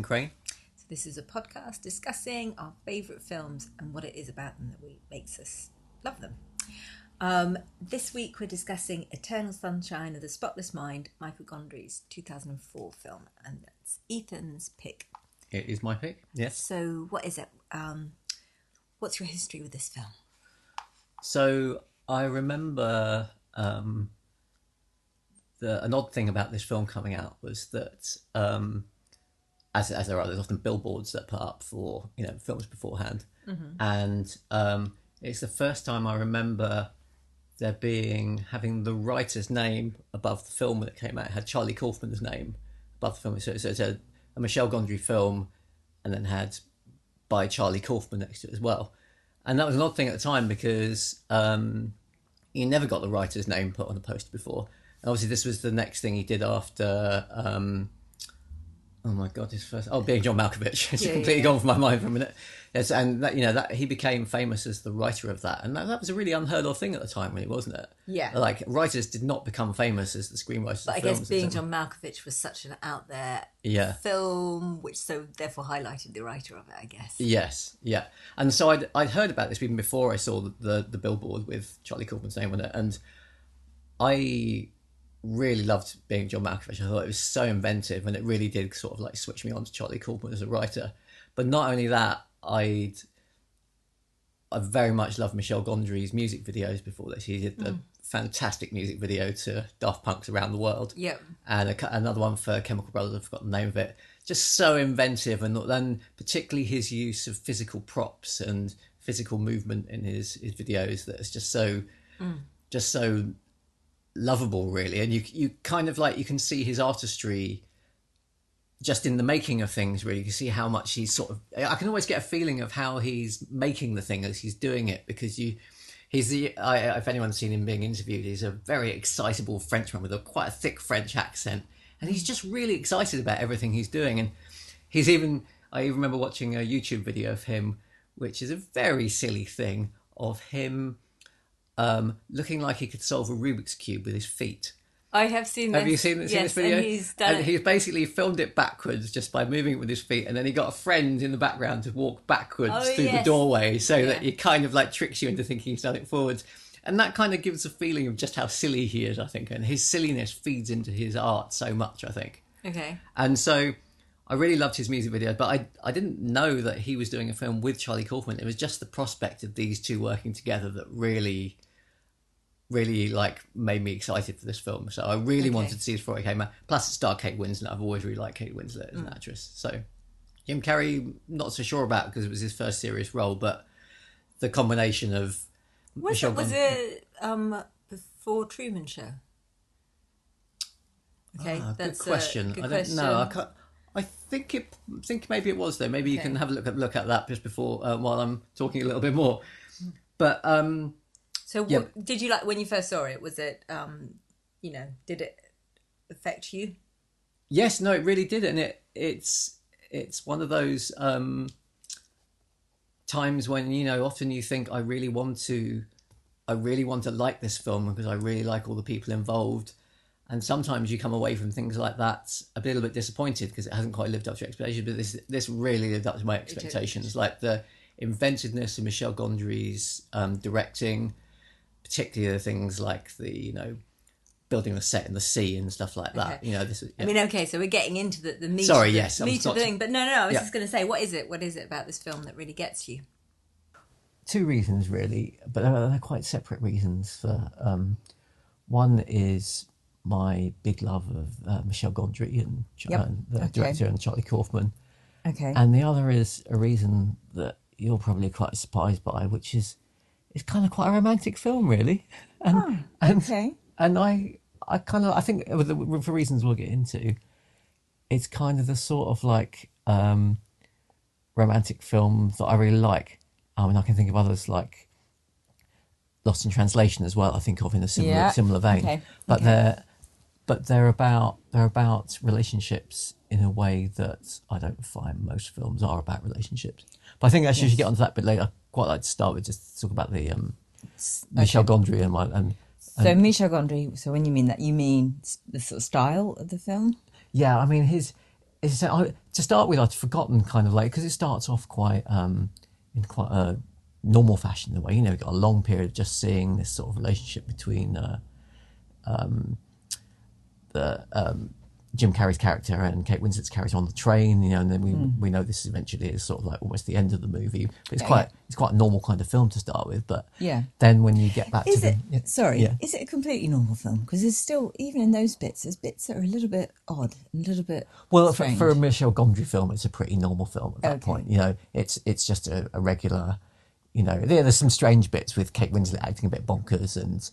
Crane. So this is a podcast discussing our favourite films and what it is about them that we, makes us love them. Um, this week we're discussing Eternal Sunshine of the Spotless Mind, Michel Gondry's 2004 film, and that's Ethan's pick. It is my pick, yes. So what is it? Um, what's your history with this film? So I remember um, the, an odd thing about this film coming out was that, um, as as there are, there's often billboards that put up for you know films beforehand, and um, it's the first time I remember there being having the writer's name above the film when it came out. It had Charlie Kaufman's name above the film, so, so it's a, a Michel Gondry film, and then had by Charlie Kaufman next to it as well. And that was an odd thing at the time because um, he never got the writer's name put on a poster before. And obviously, this was the next thing he did after. Um, oh my god, his first. Oh, being John Malkovich. It's Yeah, completely yeah. gone from my mind for a minute. Yes, and that you know that he became famous as the writer of that, and that, that was a really unheard of thing at the time, really, wasn't it? Yeah. Like writers did not become famous as the screenwriters. But I guess being John Malkovich was such an out there Yeah. film, which so therefore highlighted the writer of it, I guess. Yes, yeah, and so I'd I'd heard about this even before I saw the the, the billboard with Charlie Kaufman's name on it, and I really loved being John Malkovich. I thought it was so inventive, and it really did sort of like switch me on to Charlie Kaufman as a writer. But not only that, I'd I very much loved Michel Gondry's music videos before this. He did the mm. fantastic music video to Daft Punk's "Around the World." Yeah. and a, another one for Chemical Brothers. I've forgotten the name of it. Just so inventive, and then particularly his use of physical props and physical movement in his his videos that is just so mm. just so lovable, really. And you you kind of like you can see his artistry just in the making of things. Really, you can see how much he's sort of. I can always get a feeling of how he's making the thing as he's doing it because you. He's the. I, if anyone's seen him being interviewed, he's a very excitable Frenchman with a quite a thick French accent, and he's just really excited about everything he's doing. And he's even. I even remember watching a YouTube video of him, which is a very silly thing of him um, looking like he could solve a Rubik's cube with his feet. I have seen Have this. you seen, seen yes, this video? And he's done it. he's basically filmed it backwards just by moving it with his feet, and then he got a friend in the background to walk backwards Oh, through the doorway, so that Yeah. it kind of like tricks you into thinking he's done it forwards. And that kind of gives a feeling of just how silly he is, I think, and his silliness feeds into his art so much, I think. Okay. And so I really loved his music video, but I I didn't know that he was doing a film with Charlie Kaufman. It was just the prospect of these two working together that really really like made me excited for this film. So I really Okay. wanted to see this before it came out. Plus it's starred Kate Winslet. I've always really liked Kate Winslet as an Mm. actress. So Jim Carrey, not so sure about because it was his first serious role, but the combination of Was Michel it was Gondry- it um before Truman Show? Okay, Ah, that's good question. A good I don't know. I can't. I think it. think maybe it was though. Maybe you can have a look at look at that just before uh, while I'm talking a little bit more. But um, So, Yeah. what, did you like when you first saw it? Was it um, you know, did it affect you? yes, no, it really did, and it it's it's one of those um, times when you know often you think I really want to, I really want to like this film because I really like all the people involved. And sometimes you come away from things like that a little bit disappointed because it hasn't quite lived up to your expectations. But this this really lived up to my expectations. Like the inventiveness of Michel Gondry's um, directing, particularly the things like the you know building the set in the sea and stuff like that. Okay. You know, this is I mean, okay, so we're getting into the the meat. Sorry, of the, yes, meat of the thing. But no, no, no. I was Yeah. just going to say, what is it? What is it about this film that really gets you? two reasons really, but they're, they're quite separate reasons. For um, one is my big love of uh, Michel Gondry and, Yep. and the Okay. director and Charlie Kaufman, Okay. and the other is a reason that you're probably quite surprised by, which is it's kind of quite a romantic film, really. And, and, okay. and I, I kind of, I think for reasons we'll get into, it's kind of the sort of like um, romantic film that I really like. I mean, I can think of others like Lost in Translation as well. I think of in a similar Yeah. similar vein, Okay. but Okay. they're but they're about they're about relationships in a way that I don't find most films are about relationships. But I think actually we should get onto that bit later. I'd quite like to start with just talk about the um, Michel Gondry and my, and So Michel Gondry. So when you mean that, you mean the sort of style of the film? Yeah, I mean his. his I, to start with, I'd forgotten kind of like because it starts off quite um, in quite a normal fashion in a way. You know, we've got a long period of just seeing this sort of relationship between uh, um, the um, Jim Carrey's character and Kate Winslet's character on the train. You know, and then we we know this eventually is sort of like almost the end of the movie. But it's Yeah, quite yeah. it's quite a normal kind of film to start with. But Yeah. then when you get back Is to it? the yeah. Sorry, yeah. is it a completely normal film? Because there's still, even in those bits, there's bits that are a little bit odd, a little bit. Well, for, for a Michel Gondry film, it's a pretty normal film at that Okay. point. You know, it's it's just a, a regular. You know, there, there's some strange bits with Kate Winslet acting a bit bonkers, and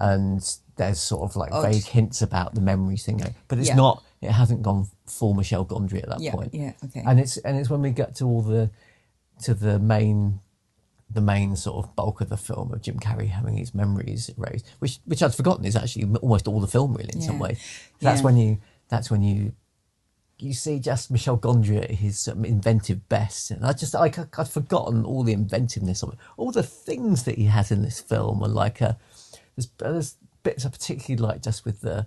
and there's sort of like Odd. vague hints about the memory thing, but it's Yeah. not. It hasn't gone full Michel Gondry at that Yeah, point. yeah, okay. And it's and it's when we get to all the to the main the main sort of bulk of the film of Jim Carrey having his memories erased, which which I'd forgotten is actually almost all the film really in some Yeah. way. That's when you that's when you you see just Michel Gondry at his um, inventive best, and I just I, I'd forgotten all the inventiveness of it, all the things that he has in this film, and like a there's there's bits I particularly like just with the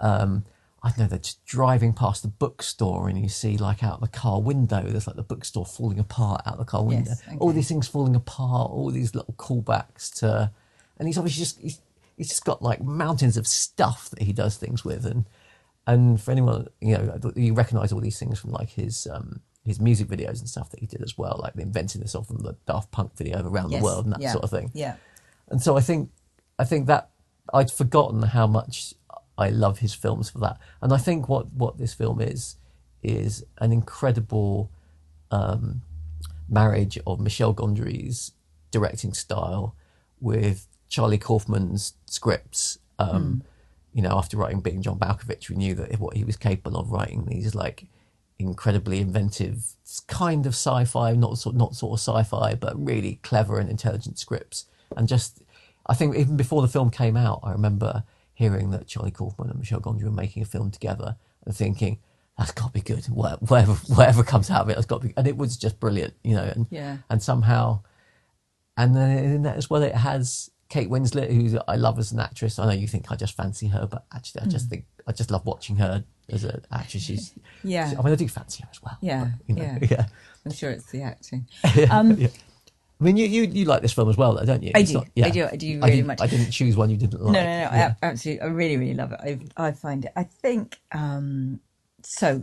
um, I don't know, they're just driving past the bookstore and you see like out the car window, there's like the bookstore falling apart out the car window. Yes, All these things falling apart, all these little callbacks to, and he's obviously just he's, he's just got like mountains of stuff that he does things with, and and for anyone you know you recognise all these things from like his um his music videos and stuff that he did as well, like the inventiveness of them, the Daft Punk video of around Yes, the world and that yeah, sort of thing. Yeah. And so I think I think that I'd forgotten how much I love his films for that. And I think what what this film is is an incredible um, marriage of Michel Gondry's directing style with Charlie Kaufman's scripts. Um, You know, after writing Being John Malkovich, we knew that what he was capable of writing these like incredibly inventive, kind of sci-fi, not sort not sort of sci-fi, but really clever and intelligent scripts. And just, I think even before the film came out, I remember hearing that Charlie Kaufman and Michel Gondry were making a film together and thinking. That's got to be good. Whatever, whatever comes out of it, has got to be. And it was just brilliant, you know. And Yeah. and somehow, and then in that as well, it has Kate Winslet, who I love as an actress. I know you think I just fancy her, but actually, I just think I just love watching her as an actress. She's, Yeah. I mean, I do fancy her as well. Yeah, but, you know, yeah. yeah. I'm sure it's the acting. Um, I mean, you, you you like this film as well, though, don't you? I It's do. I do. I do I really didn't, much. I didn't choose one you didn't like. No, no, no. Yeah. I, absolutely. I really, really love it. I, I find it. I think. Um, so,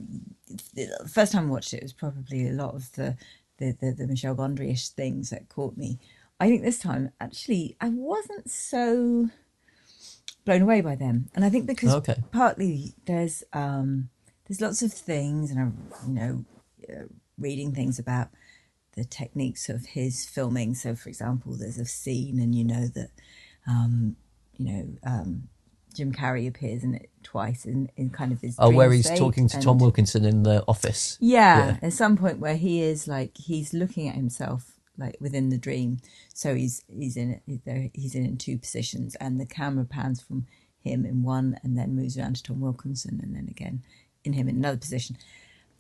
the first time I watched it was probably a lot of the the, the, the Michel Gondry-ish things that caught me. I think this time, actually, I wasn't so blown away by them, and I think because Okay. partly there's um, there's lots of things, and I'm you know uh, reading things about the techniques of his filming. So, for example, there's a scene, and you know that um, you know um, Jim Carrey appears in it twice in, in kind of his Oh, where he's talking to and- Tom Wilkinson in the office. yeah, Yeah. at some point where he is like he's looking at himself like within the dream. So he's he's in he's there- He's in two positions, and the camera pans from him in one, and then moves around to Tom Wilkinson, and then again in him in another position.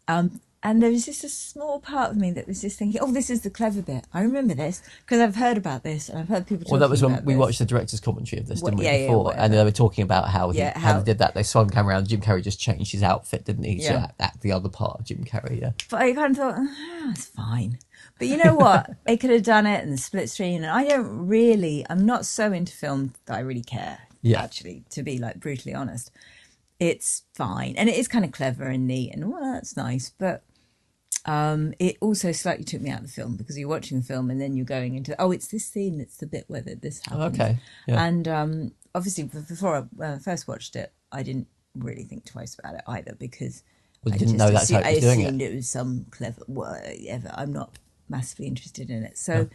Um, and there was just a small part of me that was just thinking, "Oh, this is the clever bit. I remember this because I've heard about this, and I've heard people." Well, that was when we this. watched the director's commentary of this, didn't we? yeah, yeah, before, whatever. and they were talking about how he, how, how- they did that. They swung the camera around. Jim Carrey just changed his outfit, didn't he? Yeah. To act, act the other part of Jim Carrey. Yeah. But I kind of thought, ah, it's fine. But you know what? they could have done it in the split screen. And I don't really, I'm not so into film that I really care, Yeah. actually, to be like brutally honest. It's fine. And it is kind of clever and neat. And well, that's nice. But um, it also slightly took me out of the film because you're watching the film and then you're going into, oh, it's this scene. It's the bit where this happens. Okay. Yeah. And um, obviously, before I I first watched it, I didn't really think twice about it either because Well, I didn't just know that's how assumed, it was I doing it. assumed it. was some clever whatever. I'm not massively interested in it. So,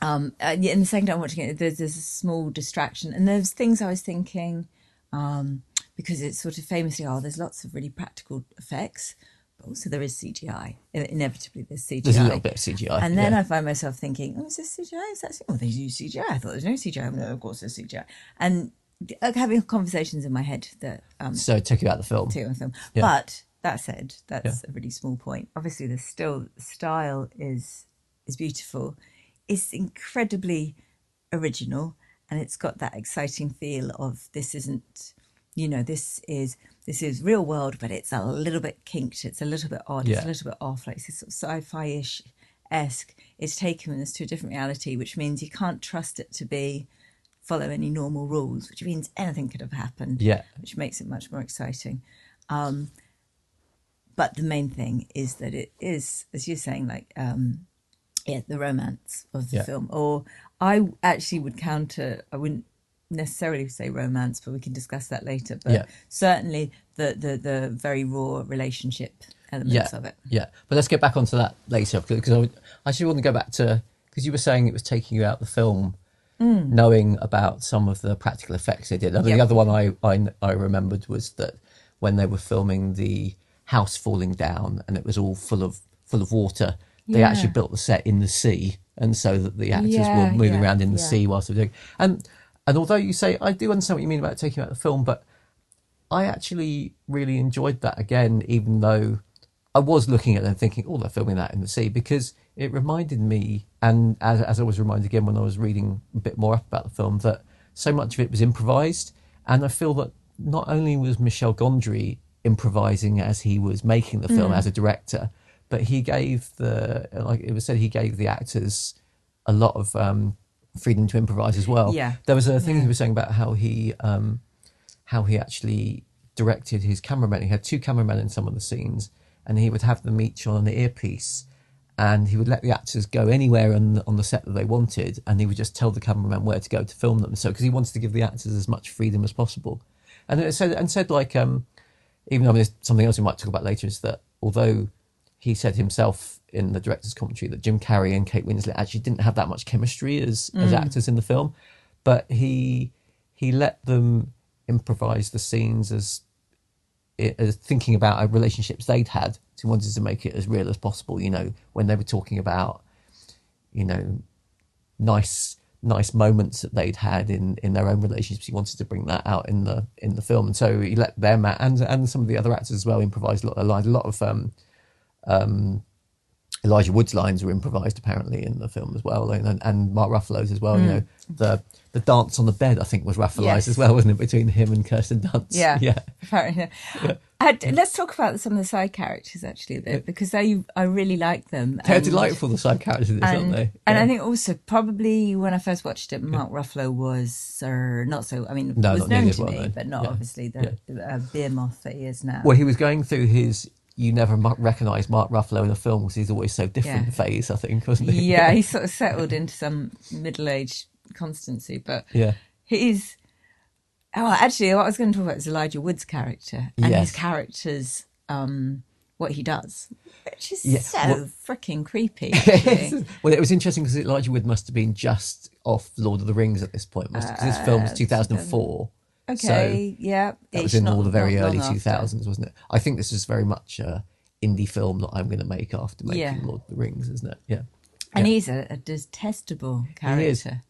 um, and yeah, in the second time watching it, there's, there's a small distraction, and there's things I was thinking um, because it's sort of famously, oh, there's lots of really practical effects, but also there is CGI. Inevitably, there's CGI. There's a little bit of CGI. And then yeah. I find myself thinking, oh, is this CGI? Is that C- oh, they use CGI? I thought there's no CGI. No, of course there's CGI. And like, having conversations in my head that um, so it took you out of the film. to on film. Yeah. But that said, that's a really small point. Obviously, the still style is is beautiful. It's incredibly original, and it's got that exciting feel of this isn't, you know, this is this is real world, but it's a little bit kinked. It's a little bit odd. It's a little bit off. Like it's sort of sci-fi ish esque. It's taken us to a different reality, which means you can't trust it to be follow any normal rules, which means anything could have happened. Yeah. which makes it much more exciting. Um, but the main thing is that it is, as you're saying, like um, yeah, the romance of the Yeah. film. Or I actually would counter. I wouldn't necessarily say romance, but we can discuss that later. But Yeah. certainly the the the very raw relationship elements yeah, of it. Yeah, but let's get back onto that later because I, would- I actually want to go back to because you were saying it was taking you out the film, mm. knowing about some of the practical effects they did. I mean, Yep. the other one I, I I remembered was that when they were filming the house falling down and it was all full of full of water, they Yeah. actually built the set in the sea, and so that the actors Yeah, were moving yeah, around in the sea whilst they were doing. And and although you say I do understand what you mean about taking out the film, but I actually really enjoyed that again, even though I was looking at it and thinking, oh, they're filming that in the sea, because it reminded me, and as, as I was reminded again when I was reading a bit more up about the film, that so much of it was improvised. And I feel that not only was Michel Gondry improvising as he was making the Mm. film as a director, but he gave the, like it was said, he gave the actors a lot of um, freedom to improvise as well. Yeah. There was a thing Yeah. he was saying about how he um, how he actually directed his cameramen. He had two cameramen in some of the scenes, and he would have them each on an earpiece, and he would let the actors go anywhere on on the set that they wanted, and he would just tell the cameraman where to go to film them. So because he wanted to give the actors as much freedom as possible, and it said and said like um, even though there's something else we might talk about later is that although he said himself in the director's commentary that Jim Carrey and Kate Winslet actually didn't have that much chemistry as as actors in the film, but he he let them improvise the scenes as, as thinking about relationships they'd had. So he wanted to make it as real as possible. You know, when they were talking about, you know, nice nice moments that they'd had in in their own relationships. He wanted to bring that out in the in the film, and so he let them and and some of the other actors as well improvise a lot of lines. A lot of um, um, Elijah Wood's lines were improvised apparently in the film as well, and, and Mark Ruffalo's as well. You know, the the dance on the bed I think was Ruffaloized Yes. as well, wasn't it, between him and Kirsten Dunst? Yeah, yeah. Apparently. Uh, let's talk about some of the side characters actually a bit because they I really like them. They're and- delightful, the side characters in this, aren't and, they? and I think also probably when I first watched it, Mark Ruffalo was uh, not so. I mean, No, was not known to well me, known. but not Yeah. obviously the, the uh, beer moth that he is now. Well, he was going through his you never recognise Mark Ruffalo in a film because he's always so different Yeah. phase, I think, wasn't he? yeah, he sort of settled into some middle-aged constancy, but yeah. he's. Oh, actually, what I was going to talk about is Elijah Wood's character and Yes. his character's um, what he does, which is Yeah, so well- freaking creepy. well, it was interesting because Elijah Wood must have been just off Lord of the Rings at this point, because this film was Uh, 2004. Okay, yeah, That was in not- all the very early 2000s, wasn't it? I think this is very much a indie film that I'm going to make after making Yeah. Lord of the Rings, isn't it? Yeah. And Yeah. he's a, a detestable He is. character.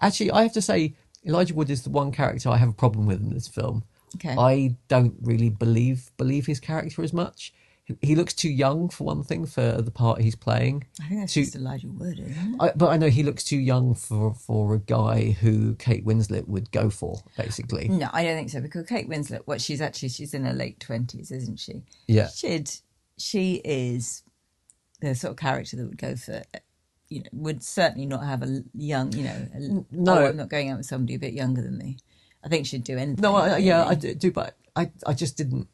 Actually, I have to say, Elijah Wood is the one character I have a problem with in this film. Okay. I don't really believe believe his character as much. He, looks too young for one thing for the part he's playing. I think that's too- just Elijah Wood, isn't it? I, but I know he looks too young for for a guy who Kate Winslet would go for, basically. No, I don't think so because Kate Winslet, what she's actually, she's in her late twenties, isn't she? Yeah. She'd, she is the sort of character that would go for, you know, would certainly not have a young, you know, a, oh, no. oh, I'm not going out with somebody a bit younger than me. I think she'd do anything. No, I, yeah, I do, do, but I, I just didn't.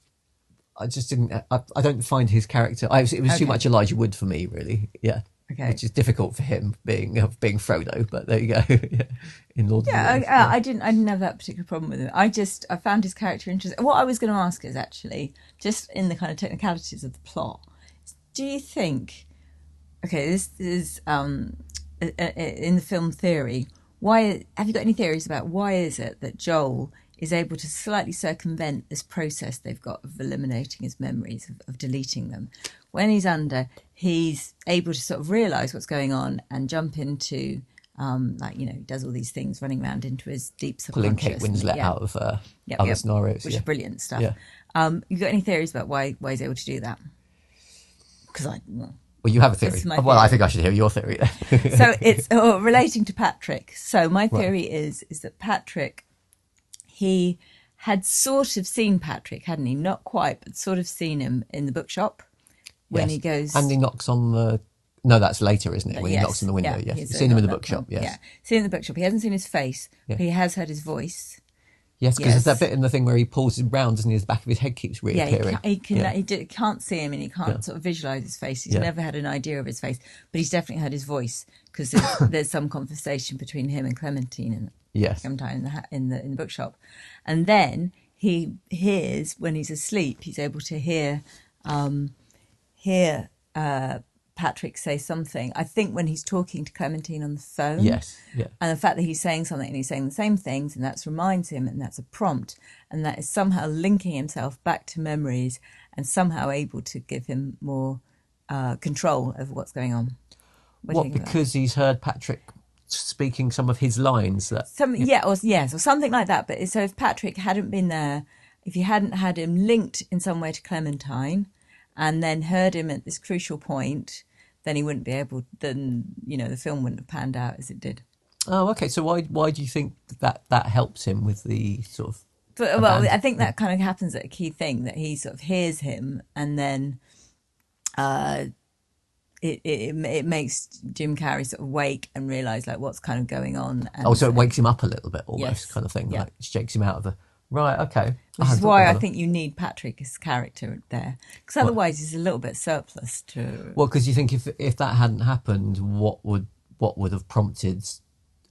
I just didn't. I, I don't find his character. I it was too much Elijah Wood for me, really. Yeah. Okay. Which is difficult for him being of being Frodo, but there you go. yeah. In Lord Yeah, of I, the Rings. I, I didn't. I didn't have that particular problem with him. I just I found his character interesting. What I was going to ask is actually just in the kind of technicalities of the plot. Do you think? Okay, this is um, uh, uh, in the film theory. Why have you got any theories about why is it that Joel is able to slightly circumvent this process they've got of eliminating his memories, of, of deleting them? When he's under, he's able to sort of realise what's going on and jump into, um, like you know, he does all these things, running around into his deep subconscious. Pulling. Kate Winslet Yeah. out of uh, Yep, other yep. scenarios. which yeah. is brilliant stuff. Yeah. Um, you got any theories about why why he's able to do that? Because I well, Well, you have a theory. Well, I think I should hear your theory. so it's oh, relating to Patrick. So my theory is is that Patrick, he had sort of seen Patrick, hadn't he? Not quite, but sort of seen him in the bookshop when Yes. he goes. and he knocks on the. No, that's later, isn't it? When he knocks on the window. yes, he's You've seen him in the bookshop. Yes, Yeah, seen him in the bookshop. He hasn't seen his face, Yeah. but he has heard his voice. yes, because there's that bit in the thing where he pulls him round, doesn't he? The back of his head keeps Yeah, he, reappearing. can, he, can, Yeah. he d- can't see him and he can't Yeah. sort of visualize his face. He's Yeah. never had an idea of his face, but he's definitely heard his voice because there's, there's some conversation between him and Clementine in, Yes, sometime in the in the in the bookshop, and then he hears when he's asleep. He's able to hear um, hear uh, Patrick say something. I think when he's talking to Clementine on the phone. yes, yeah. And the fact that he's saying something and he's saying the same things, and that reminds him, and that's a prompt, and that is somehow linking himself back to memories and somehow able to give him more uh, control over what's going on. What, What? Because he's heard Patrick speaking some of his lines that Some, yeah. or yes, or something like that. But so if Patrick hadn't been there, if you hadn't had him linked in some way to Clementine, and then heard him at this crucial point, then he wouldn't be able. Then you know the film wouldn't have panned out as it did. Oh, okay. So why why do you think that that helps him with the sort of But well, I think that kind of happens at a key thing that he sort of hears him, and then uh, it, it it makes Jim Carrey sort of wake and realize like what's kind of going on. And, oh, so it wakes him up a little bit, almost Yes. kind of thing, Yeah. like shakes him out of the right. Okay, Which is why I think you need Patrick's character there, because otherwise he's a little bit surplus to. Well, because you think if if that hadn't happened, what would what would have prompted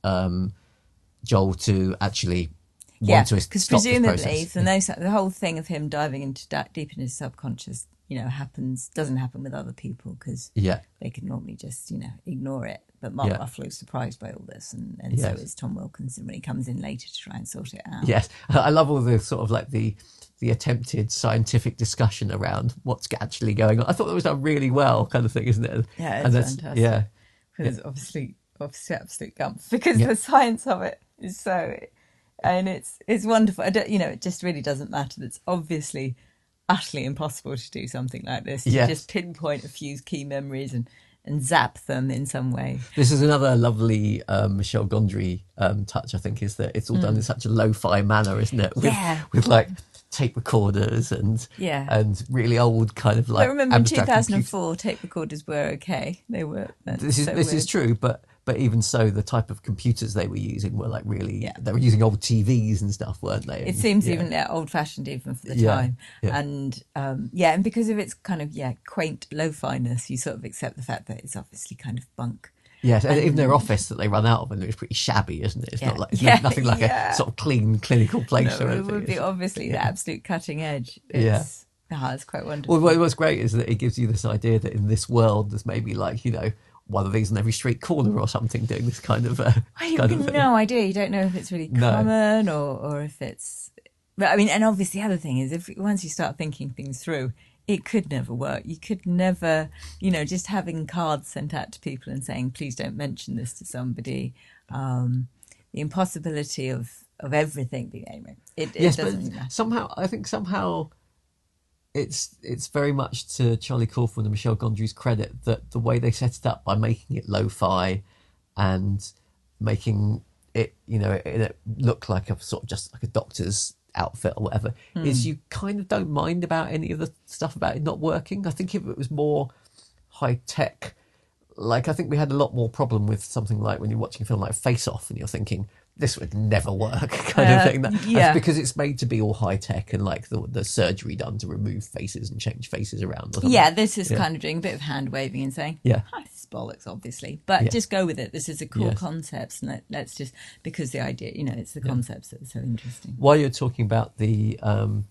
um, Joel to actually yeah, want to because presumably process? for the whole thing of him diving into da- deep in his subconscious, you know, happens doesn't happen with other people because yeah, they can normally just you know ignore it. But Mark Yeah. Ruffalo's surprised by all this, and, and so is Tom Wilkinson when he comes in later to try and sort it out. yes, I love all the sort of like the the attempted scientific discussion around what's actually going on. I thought that was done really well, kind of thing, isn't it? Yeah, it's and that's fantastic. yeah, because obviously, obviously, absolute gump because Yeah. the science of it is so, and it's it's wonderful. I don't, you know, it just really doesn't matter. It's obviously utterly impossible to do something like this. You Yes. just pinpoint a few key memories and and zap them in some way. This is another lovely um, Michel Gondry um, touch. I think is that it's all done in such a lo-fi manner, isn't it? With, Mm. Yeah. with like tape recorders and Yeah. and really old kind of like. I remember, in abstract computer- 2004, tape recorders were okay. They were. This is so this is true, but but even so, the type of computers they were using were like really. Yeah. They were using old TVs and stuff, weren't they? It seems yeah. even yeah, old fashioned even for the time. yeah. And um, yeah, and because of its kind of yeah quaint lo finess, you sort of accept the fact that it's obviously kind of bunk. Yes, and even their office that they run out of, and it's pretty shabby, isn't it? It's Yeah. not like it's Yeah, nothing like yeah. a sort of clean clinical place No, or it would be obviously the absolute cutting edge. It's, yeah. it's quite wonderful. Well, what's great is that it gives you this idea that in this world, there's maybe like you know one of these on every street corner or something doing this kind of uh, I have kind of no idea. You don't know if it's really No. common or, or if it's. But I mean, and obviously, the other thing is, if once you start thinking things through, it could never work. You could never, you know, just having cards sent out to people and saying, "Please don't mention this to somebody." Um, the impossibility of of everything being anyway. It, it yes, but doesn't really matter. somehow I think somehow it's it's very much to Charlie Kaufman and Michel Gondry's credit that the way they set it up by making it lo-fi and making it you know it, it look like a sort of just like a doctor's outfit or whatever Hmm. is you kind of don't mind about any of the stuff about it not working. I think if it was more high tech like I think we had a lot more problem with something like when you're watching a film like Face Off and you're thinking this would never work kind Uh, of thing. That, yeah. because it's made to be all high tech and like the the surgery done to remove faces and change faces around. Yeah, this is Yeah. kind of doing a bit of hand waving and saying, Yeah. "Ah, this bollocks, obviously. But Yeah. just go with it. This is a cool Yes. concept. And let, let's just, because the idea, you know, it's the concepts that are so interesting. While you're talking about the um,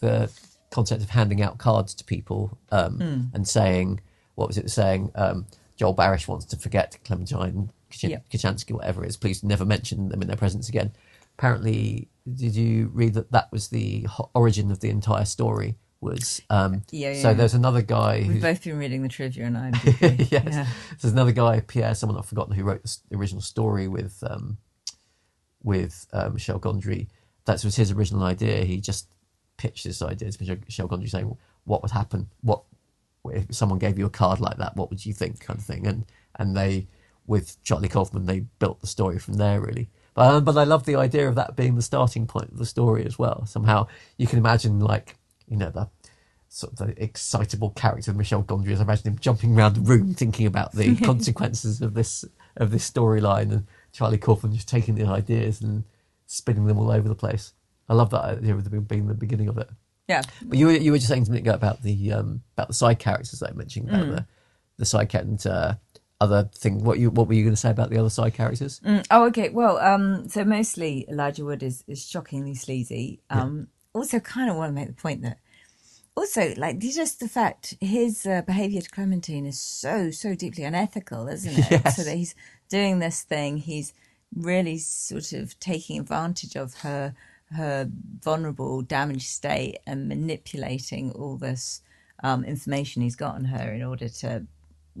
the concept of handing out cards to people um, Hmm. and saying what was it saying? Um, Joel Barish wants to forget Clementine Kach- Yep. Kachansky, whatever it is. Please never mention them in their presence again. Apparently, did you read that that was the origin of the entire story? Was um, Yeah, so there's another guy We've both been reading the trivia and IMDb. yes. Yeah. There's another guy, Pierre, someone I've forgotten who wrote the original story with um, with uh, Michel Gondry. That was his original idea. He just pitched this idea to Michel Gondry saying what would happen, what if someone gave you a card like that, what would you think, kind of thing. And and they with Charlie Kaufman, they built the story from there really. But um, but I love the idea of that being the starting point of the story as well. Somehow you can imagine like you know the sort of the excitable character of Michel Gondry. I imagine him jumping around the room thinking about the consequences of this of this storyline, and Charlie Kaufman just taking the ideas and spinning them all over the place. I love that idea of them being the beginning of it. Yeah. But you were, you were just saying something about the um, about the side characters that I mentioned about Mm. the the side character. uh, other thing. What you what were you going to say about the other side characters? Mm, oh, okay. Well, um, so mostly Elijah Wood is, is shockingly sleazy. Um, Also, kind of want to make the point that also, like, just the fact his uh, behavior to Clementine is so so deeply unethical, isn't it? Yes. So that he's doing this thing, he's really sort of taking advantage of her her vulnerable, damaged state and manipulating all this um, information he's got on her in order to,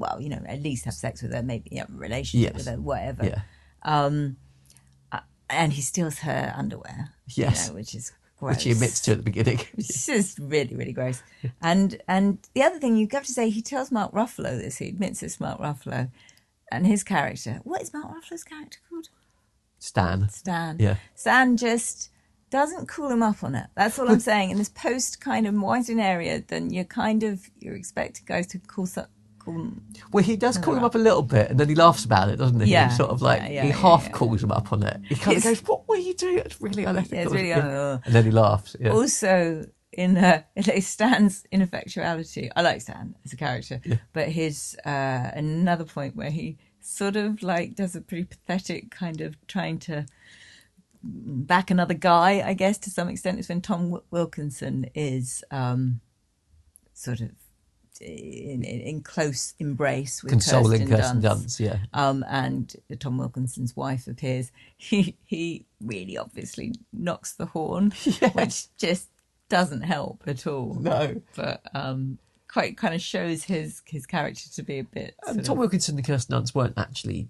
well, you know, at least have sex with her, maybe have a relationship Yes. with her, whatever Yeah, um, uh, and he steals her underwear. you know, which is gross. which he admits to at the beginning. It's just really, really gross. And and the other thing you have to say, he tells Mark Ruffalo this. He admits it's Mark Ruffalo, and his character. What is Mark Ruffalo's character called? Stan. Stan. Yeah. Stan just doesn't call him up on it. That's all I'm saying. In this post kind of Moisen area, then you're kind of you're expecting guys to call Well, he does call him up a little bit, and then he laughs about it, doesn't he? Yeah, He sort of like yeah, yeah, he half yeah. calls him up on it. He kind of goes, "What were you doing? It's really unethical." Yeah, it's really un- and then he laughs. Also in uh, in Stan's ineffectuality. I like Stan as a character, but his uh, another point where he sort of like does a pretty pathetic kind of trying to back another guy, I guess to some extent, is when Tom Wi- Wilkinson is um, sort of in, in, close embrace with Consoling Kirsten, Kirsten Dunst Dunst. Yeah. um, and Tom Wilkinson's wife appears, he he really obviously knocks the horn, which just doesn't help at all. No. but um, quite kind of shows his his character to be a bit. Sort Tom of- Wilkinson and Kirsten Dunst weren't actually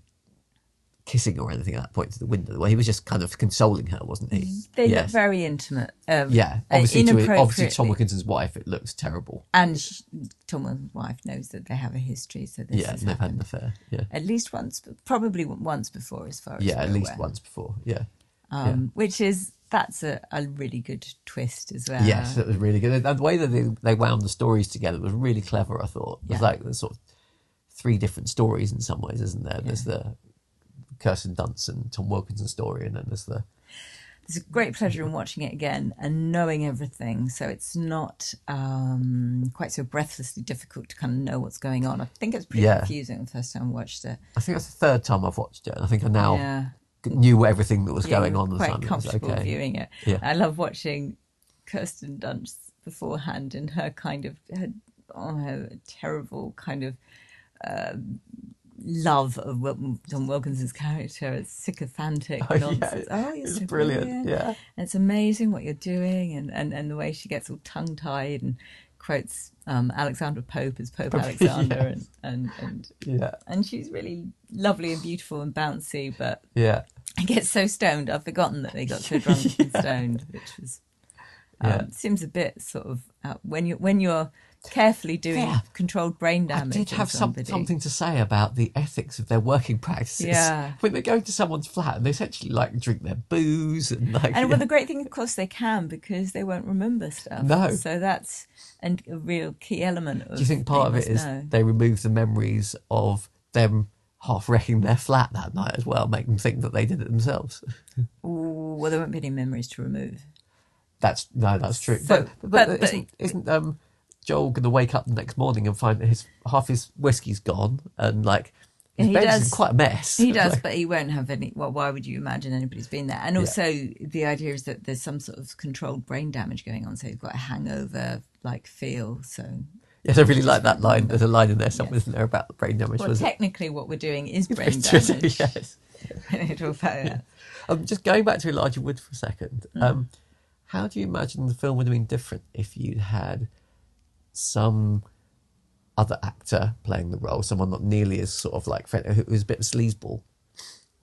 kissing or anything at that point to the window. Well, he was just kind of consoling her, wasn't he? they look very intimate. Um, Yeah, uh, obviously, to, obviously Tom. Wilkinson's wife, it looks terrible. and sh Tom Wilkinson's wife knows that they have a history, so this yeah, has they've had an affair. Yeah, at least once, probably once before, as far as yeah, at least aware. once before. Yeah, Um, Which is that's a, a really good twist as well. yes, it was really good. And the way that they, they wound the stories together was really clever. I thought it was Yeah. like there's sort of three different stories in some ways, isn't there? There's the Kirsten Dunst and Tom Wilkinson story, and then there's the There's a great pleasure in watching it again and knowing everything. So it's not um, quite so breathlessly difficult to kind of know what's going on. I think it's pretty Yeah. confusing the first time I watched it. I think that's the third time I've watched it, and I think I now yeah. knew everything that was Yeah, going on. Quite time. It was comfortable okay. viewing it. Yeah. I love watching Kirsten Dunst beforehand and her kind of her, oh, her terrible kind of um love of Tom Wilkinson's character. It's sycophantic Oh, yeah. Oh, you're it's so brilliant, brilliant. yeah. And it's amazing what you're doing, and, and, and the way she gets all tongue tied and quotes um, Alexander Pope as Pope Alexander, Yes. and, and, and Yeah, and she's really lovely and beautiful and bouncy, but yeah. I get so stoned. I've forgotten that they got so drunk and stoned, which was um, Yeah. seems a bit sort of uh, when you when you're carefully doing Yeah. controlled brain damage. I did have some, something to say about the ethics of their working practices. Yeah. When they go to someone's flat and they essentially like drink their booze and like. And well, the great thing, of course, they can because they won't remember stuff. No. so that's an, a real key element. Of do you think part of it is they know. they remove the memories of them half wrecking their flat that night as well, make them think that they did it themselves? Ooh, well, there won't be any memories to remove. That's no, that's true. So- but, but, but- but but- isn't, isn't um, Joel going to wake up the next morning and find that his half his whiskey's gone and like his He bed's does. quite a mess? He does, Like, but he won't have any. Well, why would you imagine anybody's been there? And also, the idea is that there's some sort of controlled brain damage going on, so you've got a hangover like feel. So, yes, I really like that line. There's a line in there somewhere, isn't there, about the brain damage? well, was it? technically, what we're doing is brain damage. yes. In all fairness. Um, just going back to Elijah Wood for a second. Mm. Um, how do you imagine the film would have been different if you'd had some other actor playing the role, someone not nearly as sort of like friend, who was a bit of a sleazeball?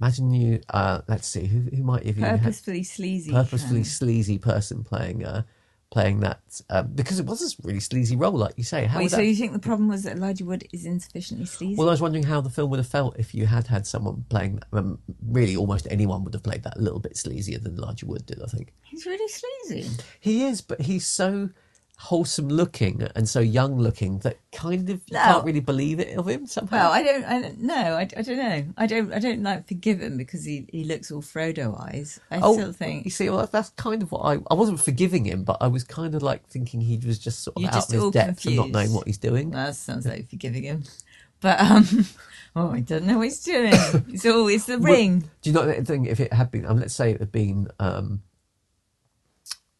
Imagine you. Uh, let's see, who, who might have you had Purposefully sleazy. purposefully sleazy person playing uh, playing that um, because it was a really sleazy role, like you say. How Wait, so that- you think the problem was that Elijah Wood is insufficiently sleazy? Well, I was wondering how the film would have felt if you had had someone playing. That, Um, really, almost anyone would have played that a little bit sleazier than Elijah Wood did. I think He's really sleazy. he is, but he's so wholesome looking and so young looking that kind of you No. can't really believe it of him somehow. Well, I don't, I don't know. I, I don't know. I don't, I don't like forgive him because he, he looks all Frodo eyes. I oh, still you see, well, that's kind of what I. I wasn't forgiving him, but I was kind of like thinking he was just sort of You're out of his depth and not knowing what he's doing. that sounds like forgiving him. But um, oh, I don't know what he's doing. It's all it's the ring. Do you know the thing? If it had been, um, let's say it had been, um,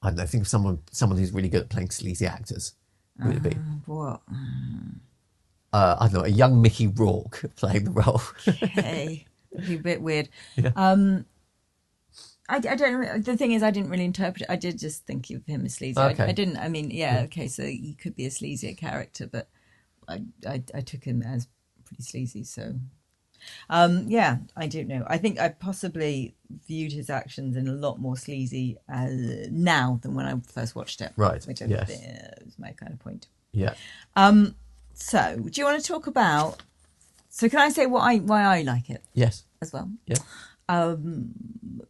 I don't know. Think of someone, someone who's really good at playing sleazy actors. Who would it be? What? Uh, I don't know, a young Mickey Rourke playing the role. Hey, it'd be a bit weird. Yeah. Um, I, I don't. re- The thing is, I didn't really interpret it. I did just think of him as sleazy. Okay. I, I didn't. I mean, yeah, okay. So he could be a sleazier character, but I, I, I took him as pretty sleazy. So, um, yeah, I don't know. I think I possibly viewed his actions in a lot more sleazy uh, now than when I first watched it. Right, Which I, yes. uh, was my kind of point. yeah. Um, so do you want to talk about? So can I say what I why I like it Yes. as well? Yeah. Um,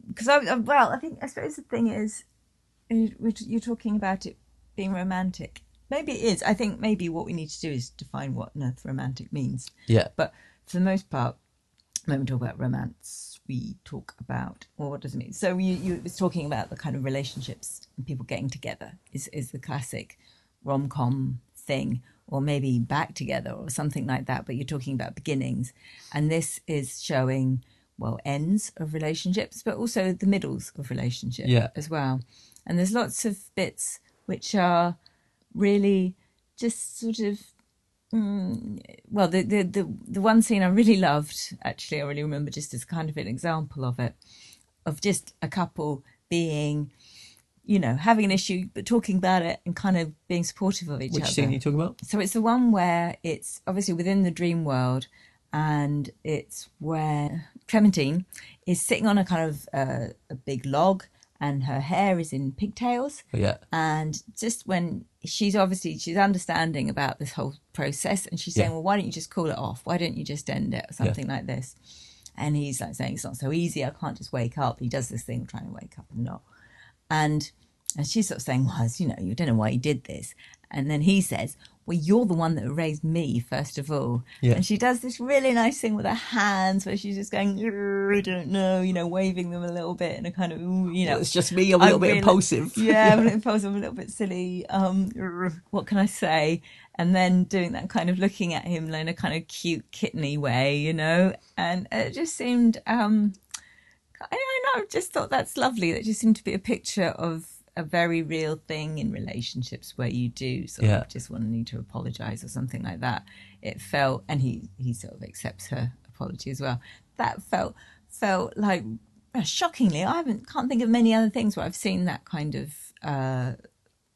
because I, I well, I think I suppose the thing is, you- you're talking about it being romantic. Maybe it is. I think maybe what we need to do is define what on earth romantic means. Yeah. But for the most part, when we talk about romance, we talk about well, what does it mean? So you you was talking about the kind of relationships and people getting together is is the classic rom com thing, or maybe back together or something like that. But you're talking about beginnings, and this is showing well ends of relationships, but also the middles of relationships Yeah. as well. And there's lots of bits which are really just sort of mm, well the, the the the one scene i really loved actually i really remember just as kind of an example of it of just a couple being you know having an issue but talking about it and kind of being supportive of each Which other Which scene are you talking about? so it's the one where it's obviously within the dream world and it's where clementine is sitting on a kind of uh, a big log and her hair is in pigtails. Yeah. and just when she's obviously she's understanding about this whole process and she's saying Yeah. well why don't you just call it off? Why don't you just end it? or something like this. And he's like saying it's not so easy. I can't just wake up. He does this thing trying to wake up and not. And and she's sort of saying well you know you don't know why you did this. And then he says well you're the one that raised me first of all Yeah. and she does this really nice thing with her hands where she's just going i don't know you know waving them a little bit in a kind of you know it's just me. I'm a little bit really- impulsive. Yeah, I'm a little impulsive, a little bit silly. Um, what can I say? And then doing that kind of looking at him in a kind of cute kitteny way, you know. And it just seemed, um, I don't know, I just thought that's lovely. That just seemed to be a picture of a very real thing in relationships where you do sort Yeah. of just want to need to apologize or something like that. It felt, and he he sort of accepts her apology as well. That felt felt like uh, shockingly, I haven't can't think of many other things where I've seen that kind of uh,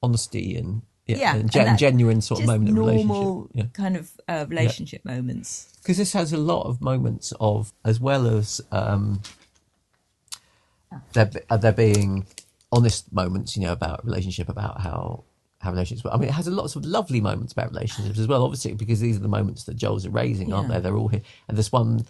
Honesty and yeah, Yeah, and and gen- that- genuine sort of moment of relationship. Yeah. kind of uh, relationship moments. because this has a lot of moments of as well as um there, uh, there being honest moments you know about relationship about how how relationships work. I mean, it has a lots of lovely moments about relationships as well, obviously, because these are the moments that Joel's erasing, aren't Yeah. they? They're all here. And there's one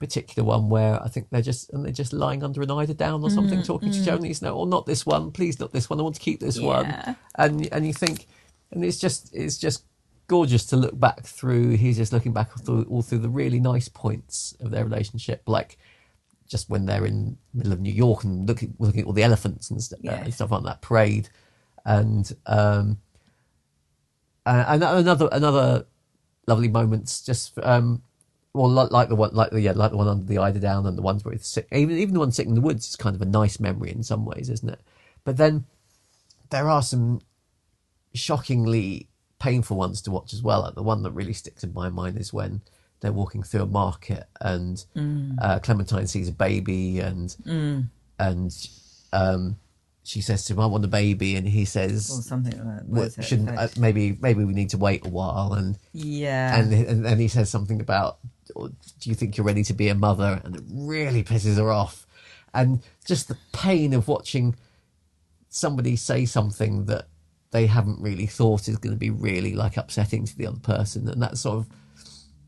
particular one where I think they're just and they're just lying under an eider down or something, mm-hmm. talking to Joe, and he's no, or not this one, please not this one. I want to keep this Yeah. one. And and you think, and it's just it's just gorgeous to look back through. He's just looking back through, all through the really nice points of their relationship, like just when they're in the middle of New York and looking looking at all the elephants and stuff, uh, Yes. and stuff like that parade, and um, uh, and another another lovely moments just um, well like, the one like the yeah like the one under the eider down and the ones where it's sick even even the one sitting in the woods is kind of a nice memory in some ways, isn't it? But then there are some shockingly painful ones to watch as well. Like the one that really sticks in my mind is when they're walking through a market and uh, Clementine sees a baby and and um, she says to him, "I want a baby," and he says, Or something like that. "Well, Words to that shouldn't uh, maybe maybe we need to wait a while and yeah. and and then he says something about "Oh, do you think you're ready to be a mother? And it really pisses her off. And just the pain of watching somebody say something that they haven't really thought is going to be really like upsetting to the other person, and that sort of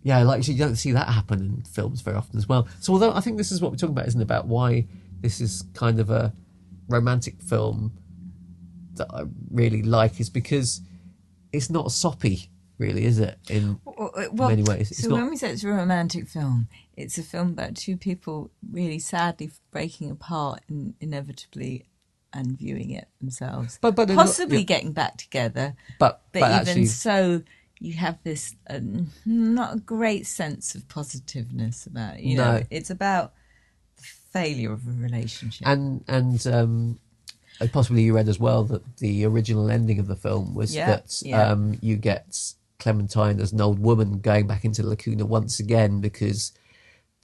yeah, like you don't see that happen in films very often as well. So although I think this is what we're talking about, isn't it, about why this is kind of a romantic film that I really like is because it's not soppy, really, is it? In Well, uh, many ways, it's so not- when we say it's a romantic film, it's a film about two people really sadly breaking apart and inevitably and viewing it themselves. But- but possibly yeah. getting back together. but But, but even actually, so, you have this uh, not a great sense of positiveness about it. You know, No. it's about the failure of a relationship. and and um, possibly you read as well that the original ending of the film was Yeah, that yeah. um, you get Clementine as an old woman going back into Lacuna once again because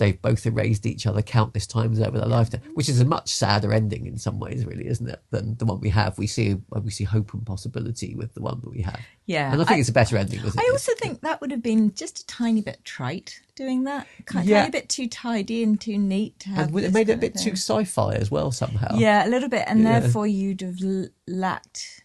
they've both erased each other countless times over their lifetime, which is a much sadder ending in some ways, really, isn't it, than the one we have? We see we see hope and possibility with the one that we have, yeah, and I think I- it's a better ending. I also think that would have been just a tiny bit trite doing that. Kind Yeah. tiny bit too tidy and too neat to have. and it made it a bit too sci-fi as well somehow. Yeah, a little bit, and Yeah. therefore you'd have lacked.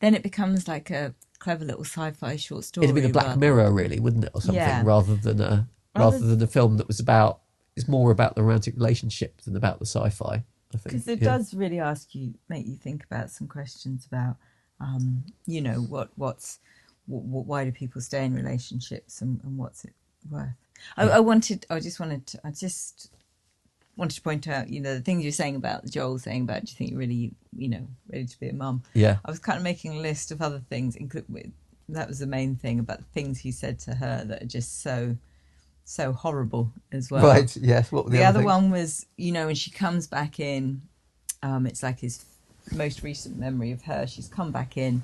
Then it becomes like a clever little sci-fi short story. It'd be the Black Mirror, really, wouldn't it, or something, Yeah. rather than a rather than a film that was about. It's more about the romantic relationship than about the sci-fi. I think because it Yeah. does really ask you, make you think about some questions about, um, you know, what what's why do people stay in relationships and, and what's it worth? I, I wanted, I just wanted, to, I just wanted to point out, you know, the things you're saying about Joel saying about, do you think you're really, you know, ready to be a mum? Yeah. I was kind of making a list of other things, including that was the main thing about the things he said to her that are just so, so horrible as well. Right. Yes. What The, the, other things? one was, you know, when she comes back in, um, it's like his most recent memory of her. She's come back in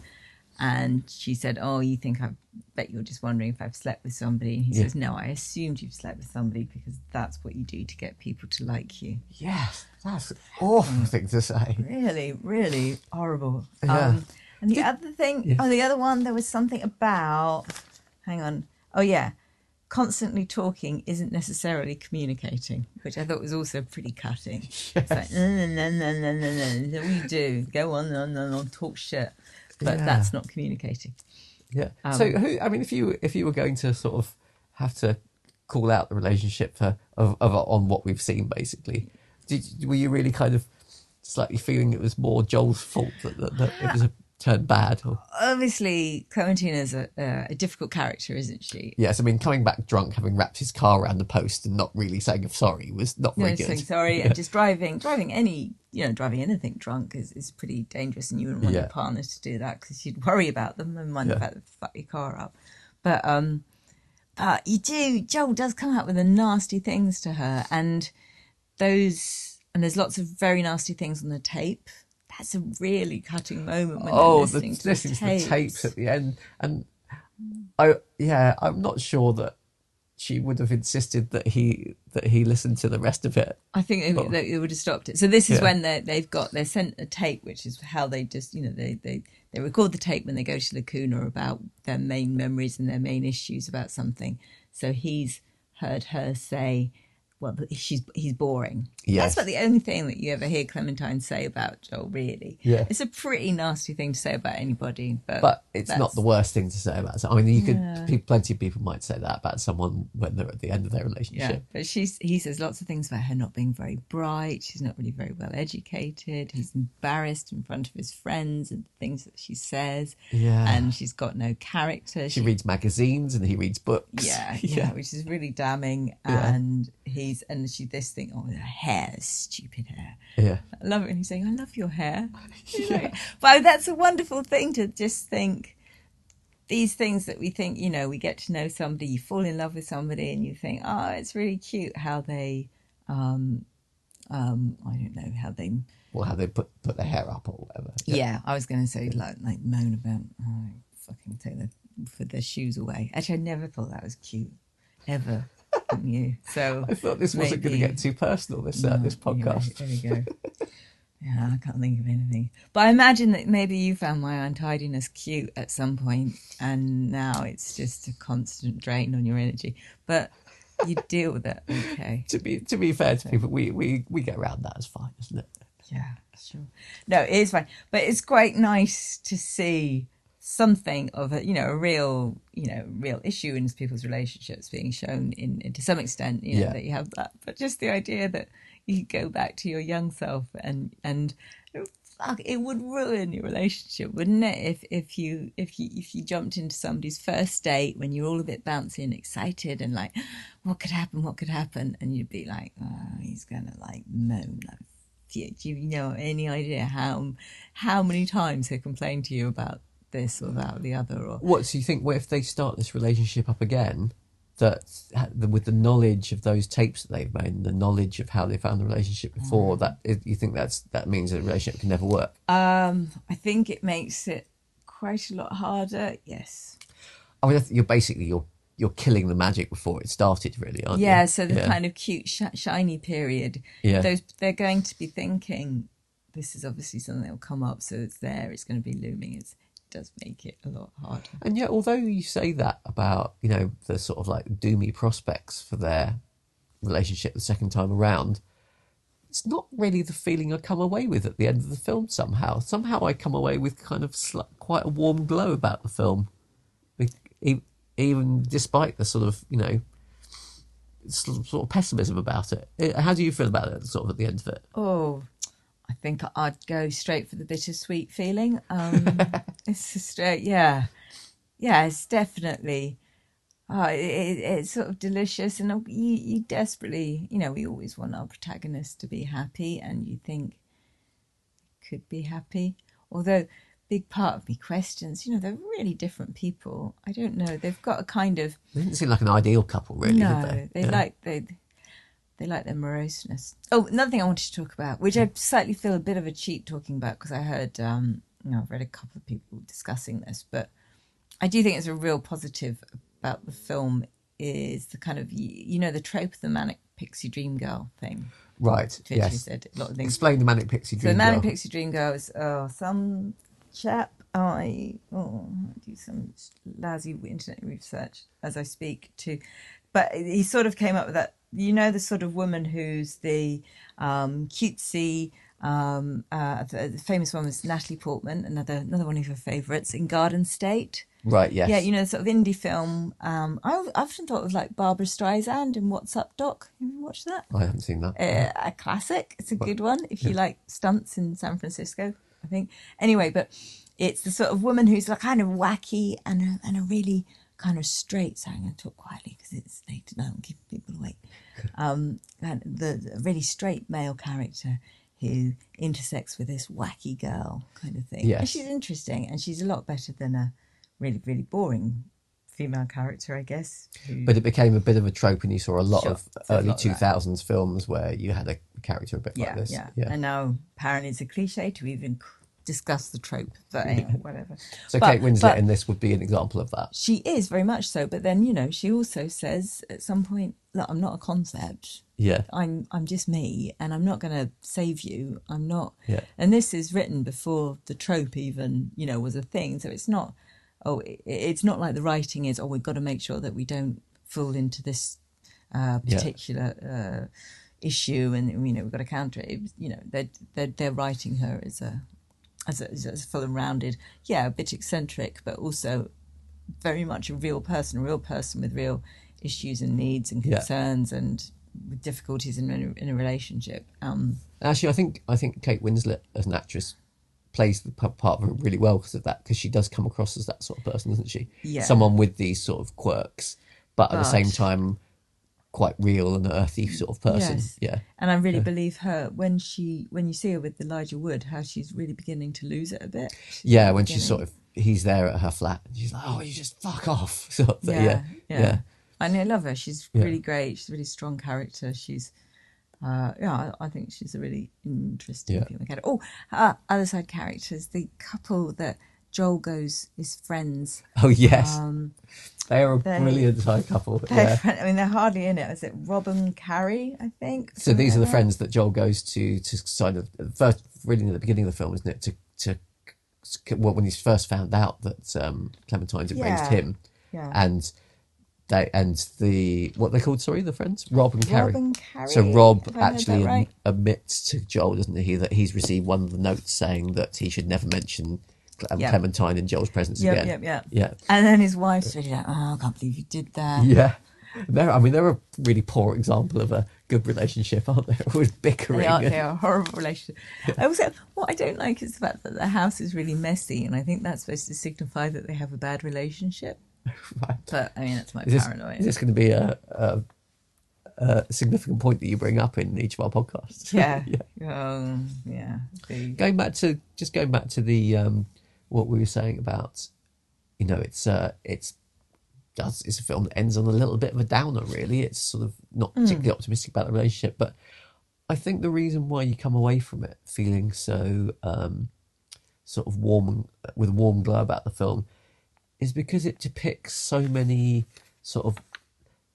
and she said, Oh, you think I bet you're just wondering if I've slept with somebody. And he Yeah. says, No, I assumed you've slept with somebody because that's what you do to get people to like you. Yes, that's awful thing to say. Really, really horrible. Yeah. Um, and the other thing, oh, the other one, there was something about, hang on. Oh, yeah. Constantly talking isn't necessarily communicating, which I thought was also pretty cutting. It's like, no, no, no, no, no, no, no. That's do. Go on, and on, on, on, talk shit. But Yeah. that's not communicating. Yeah. Um, so, who? I mean, if you if you were going to sort of have to call out the relationship for of, of on what we've seen, basically, did were you really kind of slightly feeling it was more Joel's fault that, that, that it was a turned bad? Or, Obviously, Clementine's a, a, a difficult character, isn't she? yes, I mean, coming back drunk, having wrapped his car around the post, and not really saying sorry was not very No, very saying sorry Yeah. and just driving, driving any, you know, driving anything drunk is, is pretty dangerous, and you wouldn't want Yeah. your partner to do that because you'd worry about them and mind Yeah. the fuck your car up. But um, but you do. Joel does come out with the nasty things to her, and those, and there's lots of very nasty things on the tape. That's a really cutting moment when oh, they're the listening to, listening the to the tapes. tapes at the end, and I yeah, I'm not sure that she would have insisted that he that he listened to the rest of it. I think they, Oh. they, they would have stopped it. So this is Yeah. when they they've got they're sent a tape, which is how they just you know they they they record the tape when they go to Lacuna about their main memories and their main issues about something. So he's heard her say, "Well, she's he's boring." Yes. That's about the only thing that you ever hear Clementine say about Joel. Really, Yeah. it's a pretty nasty thing to say about anybody, but But it's not the worst thing to say about. It. I mean, you could Yeah. plenty of people might say that about someone when they're at the end of their Yeah, relationship. but she's he says lots of things about her not being very bright. She's not really very well educated. He's embarrassed in front of his friends and the things that she says. Yeah. and she's got no character. She reads magazines and he reads books. yeah, yeah, which is really damning. Yeah. And he's and she this thing. Oh, her hair, stupid hair. yeah. I love it when he's saying, "I love your hair." You know? But that's a wonderful thing to just think. These things that we think, you know, we get to know somebody, you fall in love with somebody, and you think, "Oh, it's really cute how they, um, um, I don't know how they." Or how they put put their hair up or whatever. Yeah, I was going to say like like moan about, oh, fucking take the put their shoes away. Actually, I never thought that was cute, ever you. So I thought this wasn't going to get too personal. This uh, this no, yeah, podcast. there we go. Yeah, I can't think of anything. But I imagine that maybe you found my untidiness cute at some point, and now it's just a constant drain on your energy. But you deal with it, okay? To be to be fair to people, we, we, we get around that as fine, isn't it? Yeah, sure. No, it is fine, but it's quite nice to see something of a you know a real you know real issue in people's relationships being shown in, in to some extent you know Yeah. that you have that but just the idea that you go back to your young self and and fuck it would ruin your relationship wouldn't it if if you if you if you jumped into somebody's first date when you're all a bit bouncy and excited and like what could happen what could happen and you'd be like oh he's gonna like moan like do you, do you know any idea how how many times he'll complain to you about this or that or the other or What do you think? What if they start this relationship up again? That with the knowledge of those tapes that they've made, the knowledge of how they found the relationship before, that you think that's that means a relationship can never work? um i think it makes it quite a lot harder yes I mean, you're basically you're you're killing the magic before it started, really, aren't you? yeah so the Yeah. kind of cute sh- shiny period Yeah. those they're going to be thinking this is obviously something that will come up so it's there it's going to be looming it's, it does make it a lot harder And yet, although you say that about you know the sort of like doomy prospects for their relationship the second time around, it's not really the feeling I come away with at the end of the film. Somehow, somehow I come away with kind of sl- quite a warm glow about the film, even despite the sort of you know sort of pessimism about it. How do you feel about it? Sort of at the end of it. Oh, I think I'd go straight for the bittersweet feeling. Um, it's straight, yeah, yeah. It's definitely, oh, it, it, it's sort of delicious, and you, you desperately, you know, we always want our protagonist to be happy, and you think could be happy. Although, big part of me questions, you know, they're really different people. I don't know. They've got a kind of They didn't seem like an ideal couple, really. no, did they? they Yeah. like they they like their moroseness. Oh, another thing I wanted to talk about, which I slightly feel a bit of a cheat talking about because I heard, um, you know, I've read a couple of people discussing this, but I do think it's a real positive about the film is the kind of you, know the trope of the manic pixie dream girl thing. right. Which Yes. said a lot of things. Explain the manic pixie So dream. the manic girl. pixie dream girl is oh some chap I oh I do some lousy internet research as I speak too, but he sort of came up with that. You know the sort of woman who's the um, cutesy. Um, uh, the, the famous one was Natalie Portman, another another one of her favourites in Garden State. Right. Yes. Yeah, you know, sort of indie film. Um, I, I often thought of like Barbra Streisand in What's Up, Doc. Have you watched that? I haven't seen that. uh, a classic. It's a good one if you like stunts in San Francisco, I think. Anyway, but it's the sort of woman who's like kind of wacky and a, and a really kind of straight. So I'm going to talk quietly because it's late and I don't keep people awake. Um, and the, really straight male character who intersects with this wacky girl kind of thing. And she's interesting and she's a lot better than a really really boring female character, I guess. who- But it became a bit of a trope, and you saw a lot Sure. of early lot of two that. thousands films where you had a character a bit yeah, like this. yeah, yeah, And now apparently it's a cliche to even discuss the trope, whatever. So But- Kate Winslet in this would be an example of that. she is very much so. But then you know, she also says at some point, "Look, I'm not a concept. Yeah. I'm I'm just me, and I'm not going to save you. I'm not." Yeah. And this is written before the trope even you know was a thing, so it's not. Oh, it, it's not like the writing is. Oh, we've got to make sure that we don't fall into this uh, Yeah. particular uh, issue, and you know we've got to counter it. It You know, they're they're, they're writing her as a as a, as a full and rounded, yeah, a bit eccentric, but also very much a real person, a real person with real issues and needs and Yeah. concerns and with difficulties in a, in a relationship. Um, Actually, I think I think Kate Winslet as an actress plays the part of it really well because of that. Because she does come across as that sort of person, doesn't she? Yeah. Someone with these sort of quirks, but at the same time, quite real and earthy sort of person. Yes. Yeah. and I really believe her when she when you see her with Elijah Wood, how she's really beginning to lose it a bit. She's Yeah. When she's sort of he's there at her flat and she's like, "Oh, you just fuck off." Sort of yeah, Yeah. yeah, And I love her. She's Yeah. really great. She's a really strong character. She's, uh, yeah, I I think she's a really interesting Yeah. female character. Oh, uh, other side characters. The couple that Joel goes is friends. Oh yes, Um, they are a they- brilliant side couple. Yeah. friend, I mean, they're hardly in it. Is it Rob and Carrie? I think. So these are the friends that Joel goes to to sign of first really at the beginning of the film, isn't it? To to well, when he's first found out that um, Clementine's arranged Yeah. him, Yeah. and they and the what they called sorry the friends Rob and. Carrie. Rob and Carrie. So Rob Have I heard actually right? admits to Joel, doesn't he, that he's received one of the notes saying that he should never mention and Yeah. Clementine in Joel's presence Yep, again. yep, yep. Yeah, And then his wife's really like, oh, I can't believe you did that. yeah. They're, I mean, they're a really poor example of a good relationship, aren't they? Always bickering. They are, and- they are a horrible relationship. I also, what I don't like is the fact that the house is really messy, and I think that's supposed to signify that they have a bad relationship. Right. But I mean, that's my Is this, paranoia. is this going to be a, a, a significant point that you bring up in each of our podcasts? yeah. yeah. Oh, yeah. The- Going back to just going back to the um, what we were saying about, you know, it's uh, it's does it's a film that ends on a little bit of a downer. Really, it's sort of not particularly optimistic about the relationship, but I think the reason why you come away from it feeling so um, sort of warm with a warm glow about the film is because it depicts so many sort of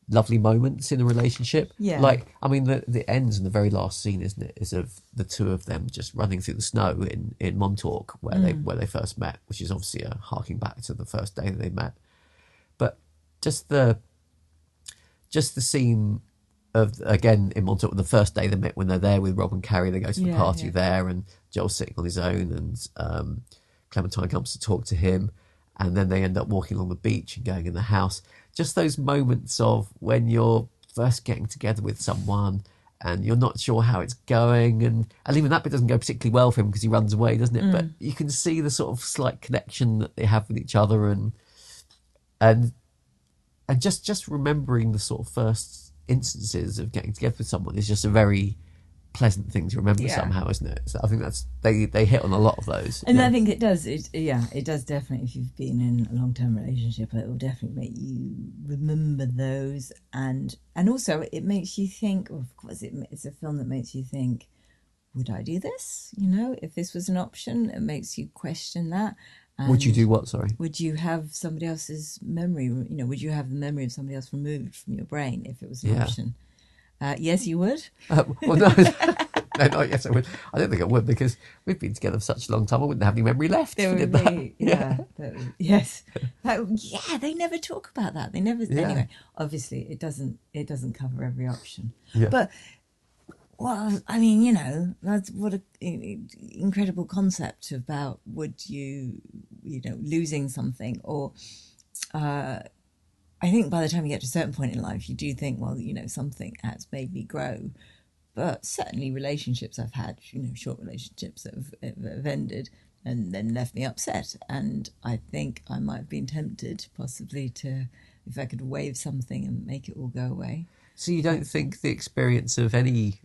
lovely moments in a relationship. Yeah. Like, I mean, the the ends and the very last scene, isn't it? Is of the two of them just running through the snow in in Montauk, where they where they first met, which is obviously a harking back to the first day that they met. But just the just the scene of again in Montauk, the first day they met when they're there with Rob and Carrie, they go to the Yeah, party yeah. there, and Joel's sitting on his own, and um, Clementine comes to talk to him, and then they end up walking along the beach and going in the house. Just those moments of when you're first getting together with someone and you're not sure how it's going, and and even that bit doesn't go particularly well for him because he runs away, doesn't it? But mm. you can see the sort of slight connection that they have with each other, and and and just just remembering the sort of first instances of getting together with someone is just a very pleasant thing to remember Yeah. somehow, isn't it? So I think that's they they hit on a lot of those. And yeah. I think it does. It, yeah, it does definitely. If you've been in a long term relationship, it will definitely make you remember those, and and also it makes you think. Of course, it, it's a film that makes you think. Would I do this? You know, if this was an option, it makes you question that. Would you do what? Sorry. Would you have somebody else's memory? You know, would you have the memory of somebody else removed from your brain if it was an Yeah. option? Uh, yes, you would. Uh, well, no, no, not yes, I would. I don't think I would because we've been together for such a long time. I wouldn't have any memory left. There would be, yeah, would- yes, That yeah. They never talk about that. They never. Yeah. Anyway, obviously, it doesn't. It doesn't cover every option. Yeah. But well, I mean, you know, that's what an incredible concept about would you, you know, losing something or. Uh, I think by the time you get to a certain point in life, you do think, well, you know, something has made me grow. But certainly, relationships I've had, you know, short relationships that have, have ended and then left me upset. And I think I might have been tempted, possibly, to if I could wave something and make it all go away. So you don't think the experience of any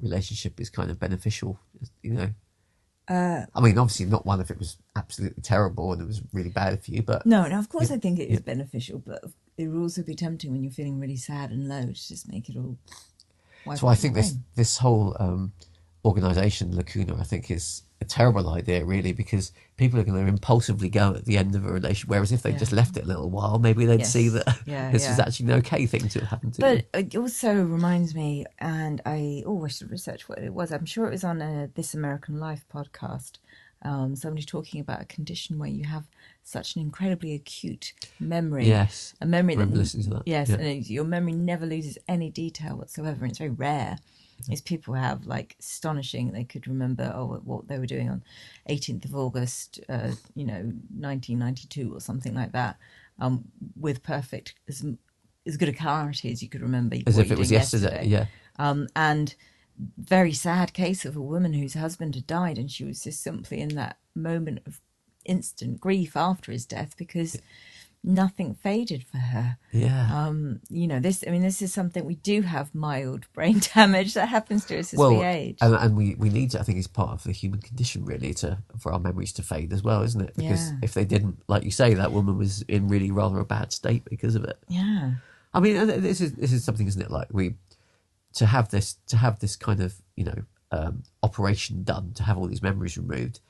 relationship is kind of beneficial? You know. Uh, I mean, obviously not one if it was absolutely terrible and it was really bad for you, but no, no, of course I think it is beneficial, but it would also be tempting when you're feeling really sad and low to just make it all. So I think this brain. this whole um, organisation, Lacuna, I think is a terrible idea, really, because people are going to impulsively go at the end of a relation. Whereas if they Yeah. just left it a little while, maybe they'd Yes. see that Yeah, this is actually an okay thing to happen to. But it also reminds me, and I oh, I should research what it was. I'm sure it was on a This American Life podcast. Um, somebody talking about a condition where you have such an incredibly acute memory. yes, a memory I remember that listening to that. Yes, Yeah. and it- your memory never loses any detail whatsoever. And it's very rare. Is people have like astonishing. They could remember oh what they were doing on 18th of August, uh, you know, 1992 or something like that, um, with perfect as as good a clarity as you could remember. as if it was did yesterday. Yeah, um, and very sad case of a woman whose husband had died, and she was just simply in that moment of instant grief after his death because nothing faded for her. yeah. Um, you know, this. I mean, this is something we do have mild brain damage that happens to us as well, we age. and, and we, we need to. I think it's part of the human condition, really, to for our memories to fade as well, isn't it? Because Yeah. if they didn't, like you say, that woman was in really rather a bad state because of it. yeah, I mean, this is this is something, isn't it? Like we to have this to have this kind of you know um, operation done to have all these memories removed.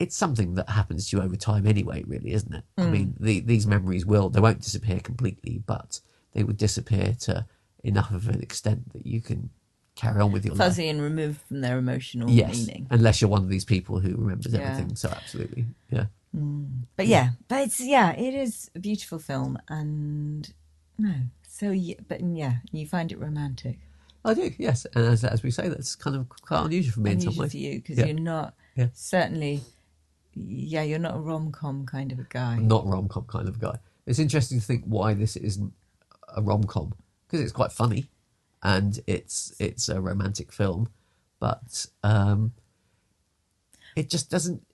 It's something that happens to you over time anyway, really, isn't it? I mean, the, these memories will they won't disappear completely, but they would disappear to enough of an extent that you can carry on with your life. fuzzy and removed from their emotional Yes, meaning. unless you're one of these people who remembers Yeah. everything. So absolutely, yeah. But yeah, but it's yeah, it is a beautiful film, and no, so yeah, but yeah, you find it romantic. I do, yes. And as, as we say, that's kind of quite unusual for me in some ways. for you because Yeah. you're not Yeah. certainly yeah, you're not a rom com kind of a guy. not rom com kind of a guy. It's interesting to think why this isn't a rom com because it's quite funny and it's it's a romantic film, but um, it just doesn't.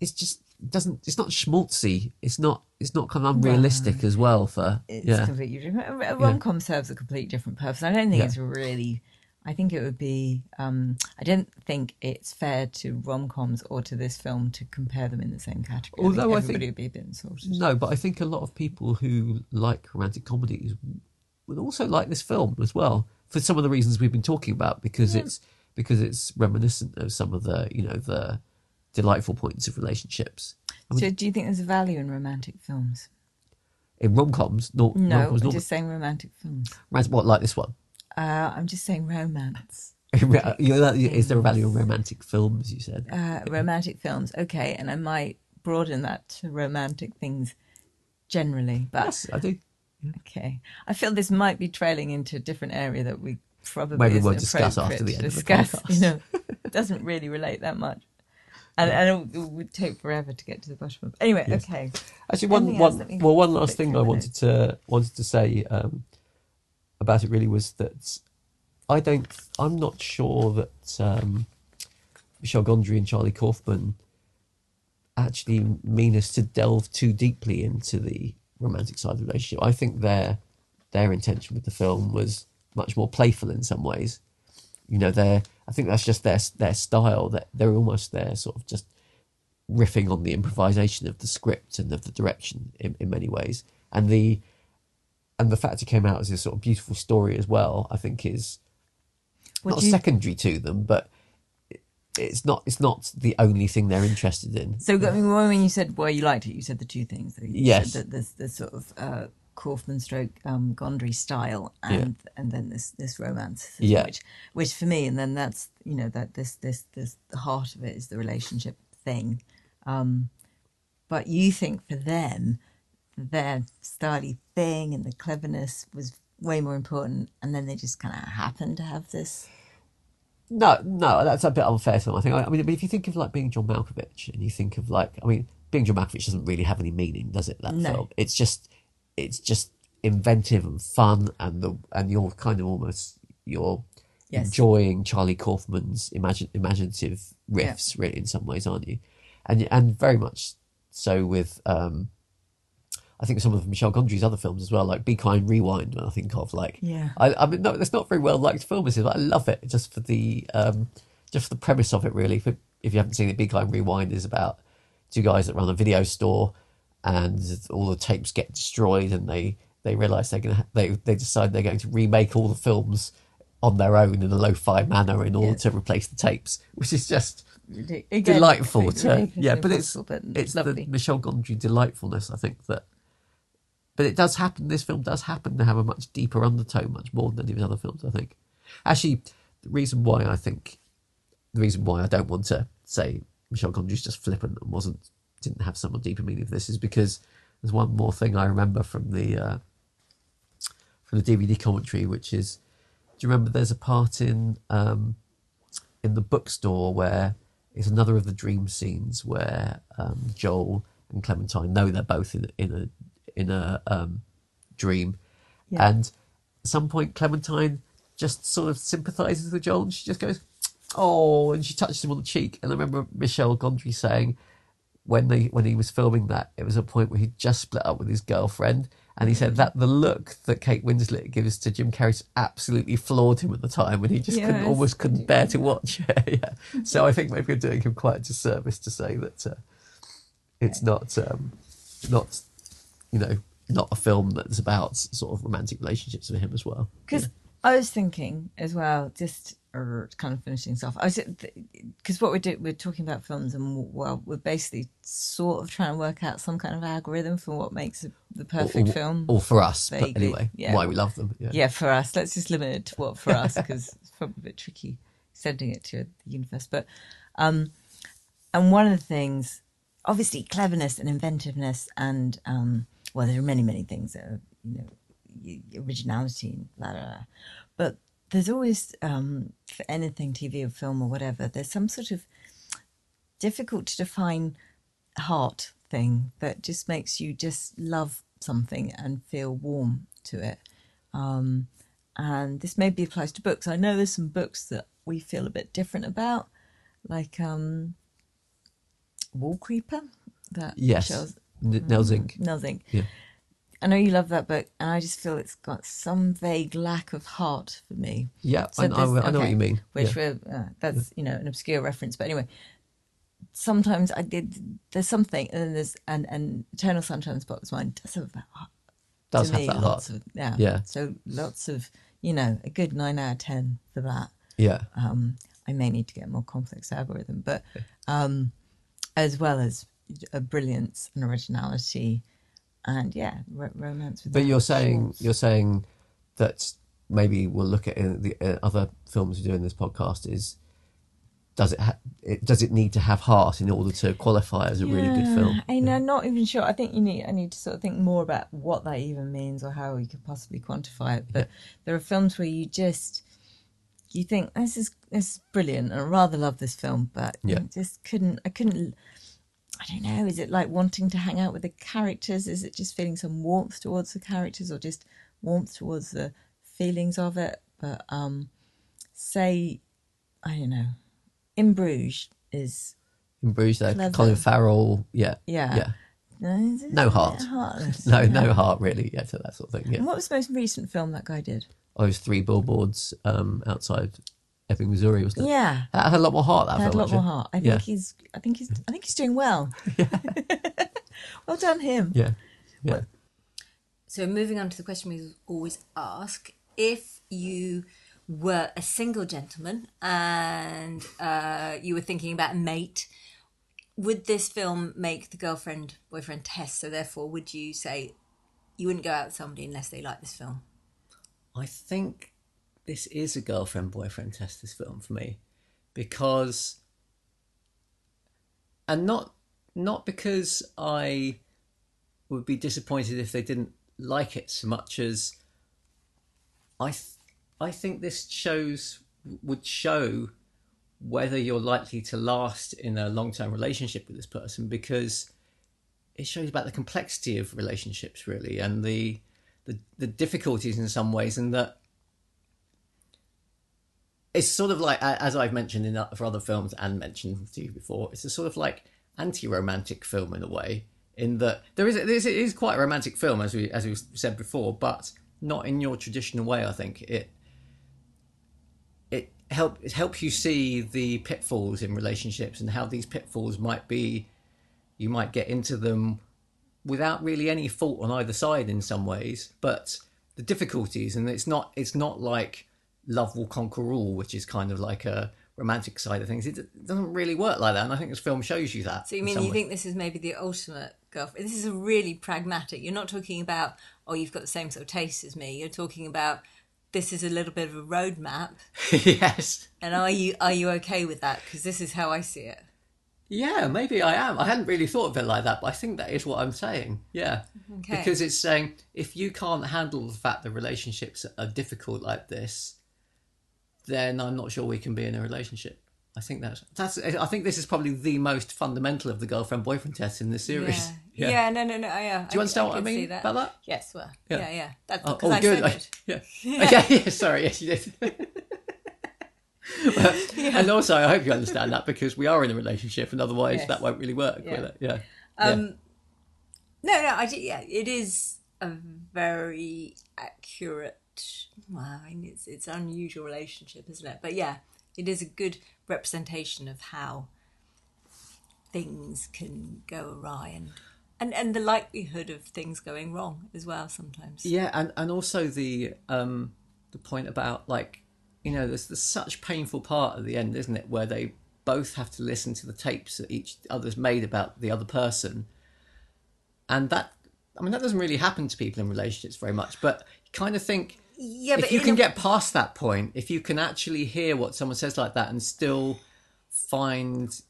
It's just doesn't. It's not schmaltzy. It's not. It's not kind of unrealistic as well. For It's yeah, completely different. A rom com serves a completely different purpose. I don't think Yeah. it's really. I think it would be. Um, I don't think it's fair to rom coms or to this film to compare them in the same category. Although I everybody think- would be a bit insulted. no, but I think a lot of people who like romantic comedies would also like this film as well for some of the reasons we've been talking about because it's because it's reminiscent of some of the you know the delightful points of relationships. So, do you think there's a value in romantic films? in rom coms, no, No, rom-coms, I'm not just saying romantic films. what like this one. Uh, I'm just saying romance. You know, that- Is there a value in romantic films? You said. Uh, romantic films, okay, and I might broaden that to romantic things generally, but Yes, I do. okay. I feel this might be trailing into a different area that we probably Maybe we'll discuss after the end of the discuss. podcast. You know, it doesn't really relate that much, and, and it would take forever to get to the bottom of. Anyway, Yes. okay. Actually, one, Anything one, we well, one last thing I wanted to wanted to say um, about it really was that I don't, I'm not sure that um, Michel Gondry and Charlie Kaufman actually mean us to delve too deeply into the romantic side of the relationship. I think their their intention with the film was much more playful in some ways. You know, their I think that's just their their style. That they're almost there, sort of just riffing on the improvisation of the script and of the direction in, in many ways. And the and the fact it came out as a sort of beautiful story as well, I think is What not you- secondary to them, but it's not it's not the only thing they're interested in. So, I mean, when you said why you liked it, you said the two things. You Yes. said that there's this sort of uh, Kaufman stroke um, Gondry style, and and then this this romance, Yeah. which which for me, and then that's you know that this this this the heart of it is the relationship thing. Um, but you think for them, their styly thing and the cleverness was way more important, and then they just kind of happened to have this. No, no, that's a bit unfair to them. I think. I mean, if you think of like being John Malkovich, and you think of like, I mean, being John Malkovich doesn't really have any meaning, does it? That No. film. It's just, it's just inventive and fun, and the and you're kind of almost you're Yes. enjoying Charlie Kaufman's imagine, imaginative riffs, really, in some ways, aren't you? And and very much so with. um I think some of Michel Gondry's other films as well, like Be Kind, Rewind. When I think of like, Yeah. I, I mean, no, it's not very well liked film, is it? But I love it just for the um, just for the premise of it. Really, if, if you haven't seen it, Be Kind, Rewind is about two guys that run a video store, and all the tapes get destroyed, and they they realize they're gonna they they decide they're going to remake all the films on their own in a lo-fi manner in order Yeah. to replace the tapes, which is just Again, delightful to yeah, but it's but it's lovely. the Michel Gondry delightfulness. I think that, but it does happen. This film does happen to have a much deeper undertone, much more than any of his other films. I think. Actually, the reason why I think the reason why I don't want to say Michel Gondry's just flippant and wasn't didn't have some deeper meaning for this is because there's one more thing I remember from the uh, from the DVD commentary, which is do you remember there's a part in um, in the bookstore where it's another of the dream scenes where um, Joel and Clementine know they're both in in a in a um, dream, Yeah. and at some point Clementine just sort of sympathises with Joel and she just goes, "Oh," and she touches him on the cheek. And I remember Michel Gondry saying when they when he was filming that, it was a point where he just split up with his girlfriend, and he said that the look that Kate Winslet gives to Jim Carrey absolutely floored him at the time, and he just couldn't almost couldn't bear to watch. yeah, so I think maybe we're doing him quite a disservice to say that uh, it's not um, not you know not a film that's about sort of romantic relationships for him as well. Because I was thinking as well, just er, kind of finishing this off. I was because what we're doing, we're talking about films, and well, we're basically sort of trying to work out some kind of algorithm for what makes a- the perfect or, film. or for us, but Vaguely, anyway, yeah. why we love them. Yeah. yeah, for us, let's just limit it to what for us because it's probably a bit tricky sending it to the universe. But um, and one of the things, obviously, cleverness and inventiveness, and um, well, there are many, many things that are you know originality blah, blah, blah. but there's always um, for anything TV or film or whatever, there's some sort of difficult to define heart thing that just makes you just love something and feel warm to it. Um, and this maybe applies to books. I know there's some books that we feel a bit different about, like um, Wallcreeper. That Yes. shows N- Nell Zink. Nell Zink. Yeah. I know you love that book, and I just feel it's got some vague lack of heart for me. Yeah, So I, I, I know what you mean. Which yeah. were uh, that's you know an obscure reference, but anyway, sometimes I did. There's something, and then there's and and Eternal Sunshine of the Spotless Mind does have that heart. Does have me, that heart. Of, yeah, Yeah. So lots of you know a good nine out of ten for that. Yeah. Um, I may need to get a more complex algorithm, but um, as well as a brilliance and originality, and yeah, ro- romance. But you're saying shorts. you're saying that maybe we'll look at in the uh, other films we do in this podcast is does it, ha- it does it need to have heart in order to qualify as a really good film? I know, I'm not even sure. I think you need. I need to sort of think more about what that even means or how we could possibly quantify it. But there are films where you just you think this is this is brilliant, and I rather love this film, but Yeah. you just couldn't. I couldn't. I don't know. Is it like wanting to hang out with the characters? Is it just feeling some warmth towards the characters, or just warmth towards the feelings of it? But um, say, I don't know. In Bruges is In Bruges, though, Clever. Colin Farrell, yeah, Yeah. yeah, no, No heart. no, no heart really, yeah, to that sort of thing. Yeah, And what was the most recent film that guy did? I was three billboards um, outside Ebbing, Missouri, wasn't it? Yeah, That had a lot more heart. That that had a film, lot more heart. I think Yeah. he's. I think he's. I think he's doing well. yeah. well done him. Yeah, yeah. So, moving on to the question we always ask if you were a single gentleman and uh, you were thinking about a mate, would this film make the girlfriend boyfriend test? So, therefore, would you say you wouldn't go out with somebody unless they like this film? I think this is a girlfriend boyfriend test. This film for me, because, and not not because I would be disappointed if they didn't like it so much as I th- I think this shows would show whether you're likely to last in a long term relationship with this person because it shows about the complexity of relationships really and the the, the difficulties in some ways and that it's sort of like as I've mentioned in for other films and mentioned to you before it's a sort of like anti-romantic film in a way in that there is there is it is quite a romantic film as we as we said before but not in your traditional way I think. It it help it helps you see the pitfalls in relationships and how these pitfalls might be you might get into them without really any fault on either side in some ways but the difficulties and it's not it's not like love will conquer all which is kind of like a romantic side of things it doesn't really work like that and i think this film shows you that So you mean you ways. think this is maybe the ultimate girlfriend? This is a really pragmatic. You're not talking about oh you've got the same sort of taste as me. You're talking about this is a little bit of a roadmap. yes And are you are you okay with that? Because this is how I see it. Yeah, maybe I am. I hadn't really thought of it like that, but I think that is what I'm saying. Yeah. Okay. Because it's saying if you can't handle the fact that relationships are difficult like this, then I'm not sure we can be in a relationship. I think that's that's. I think this is probably the most fundamental of the girlfriend boyfriend test in this series. Yeah. yeah, no, no, no. Yeah. Do you understand what I could see mean that. about that? Yes, well, Yeah. yeah, yeah. That's Oh, because oh, I good. said it. yeah. Okay. Yeah. Sorry. Yes, you did. But- And also, I hope you understand that because we are in a relationship, and otherwise Yes. that won't really work. Yeah. Will it? Yeah. Um, No, no, I yeah, it is a very accurate. Well, I mean, it's it's an unusual relationship, isn't it? But yeah, it is a good representation of how things can go awry and and and the likelihood of things going wrong as well sometimes. Yeah, and and also the um the point about like you know there's there's such painful part at the end, isn't it, where they both have to listen to the tapes that each other's made about the other person, and that I mean that doesn't really happen to people in relationships very much, but you kind of think Yeah, but if you can a- get past that point, if you can actually hear what someone says like that and still find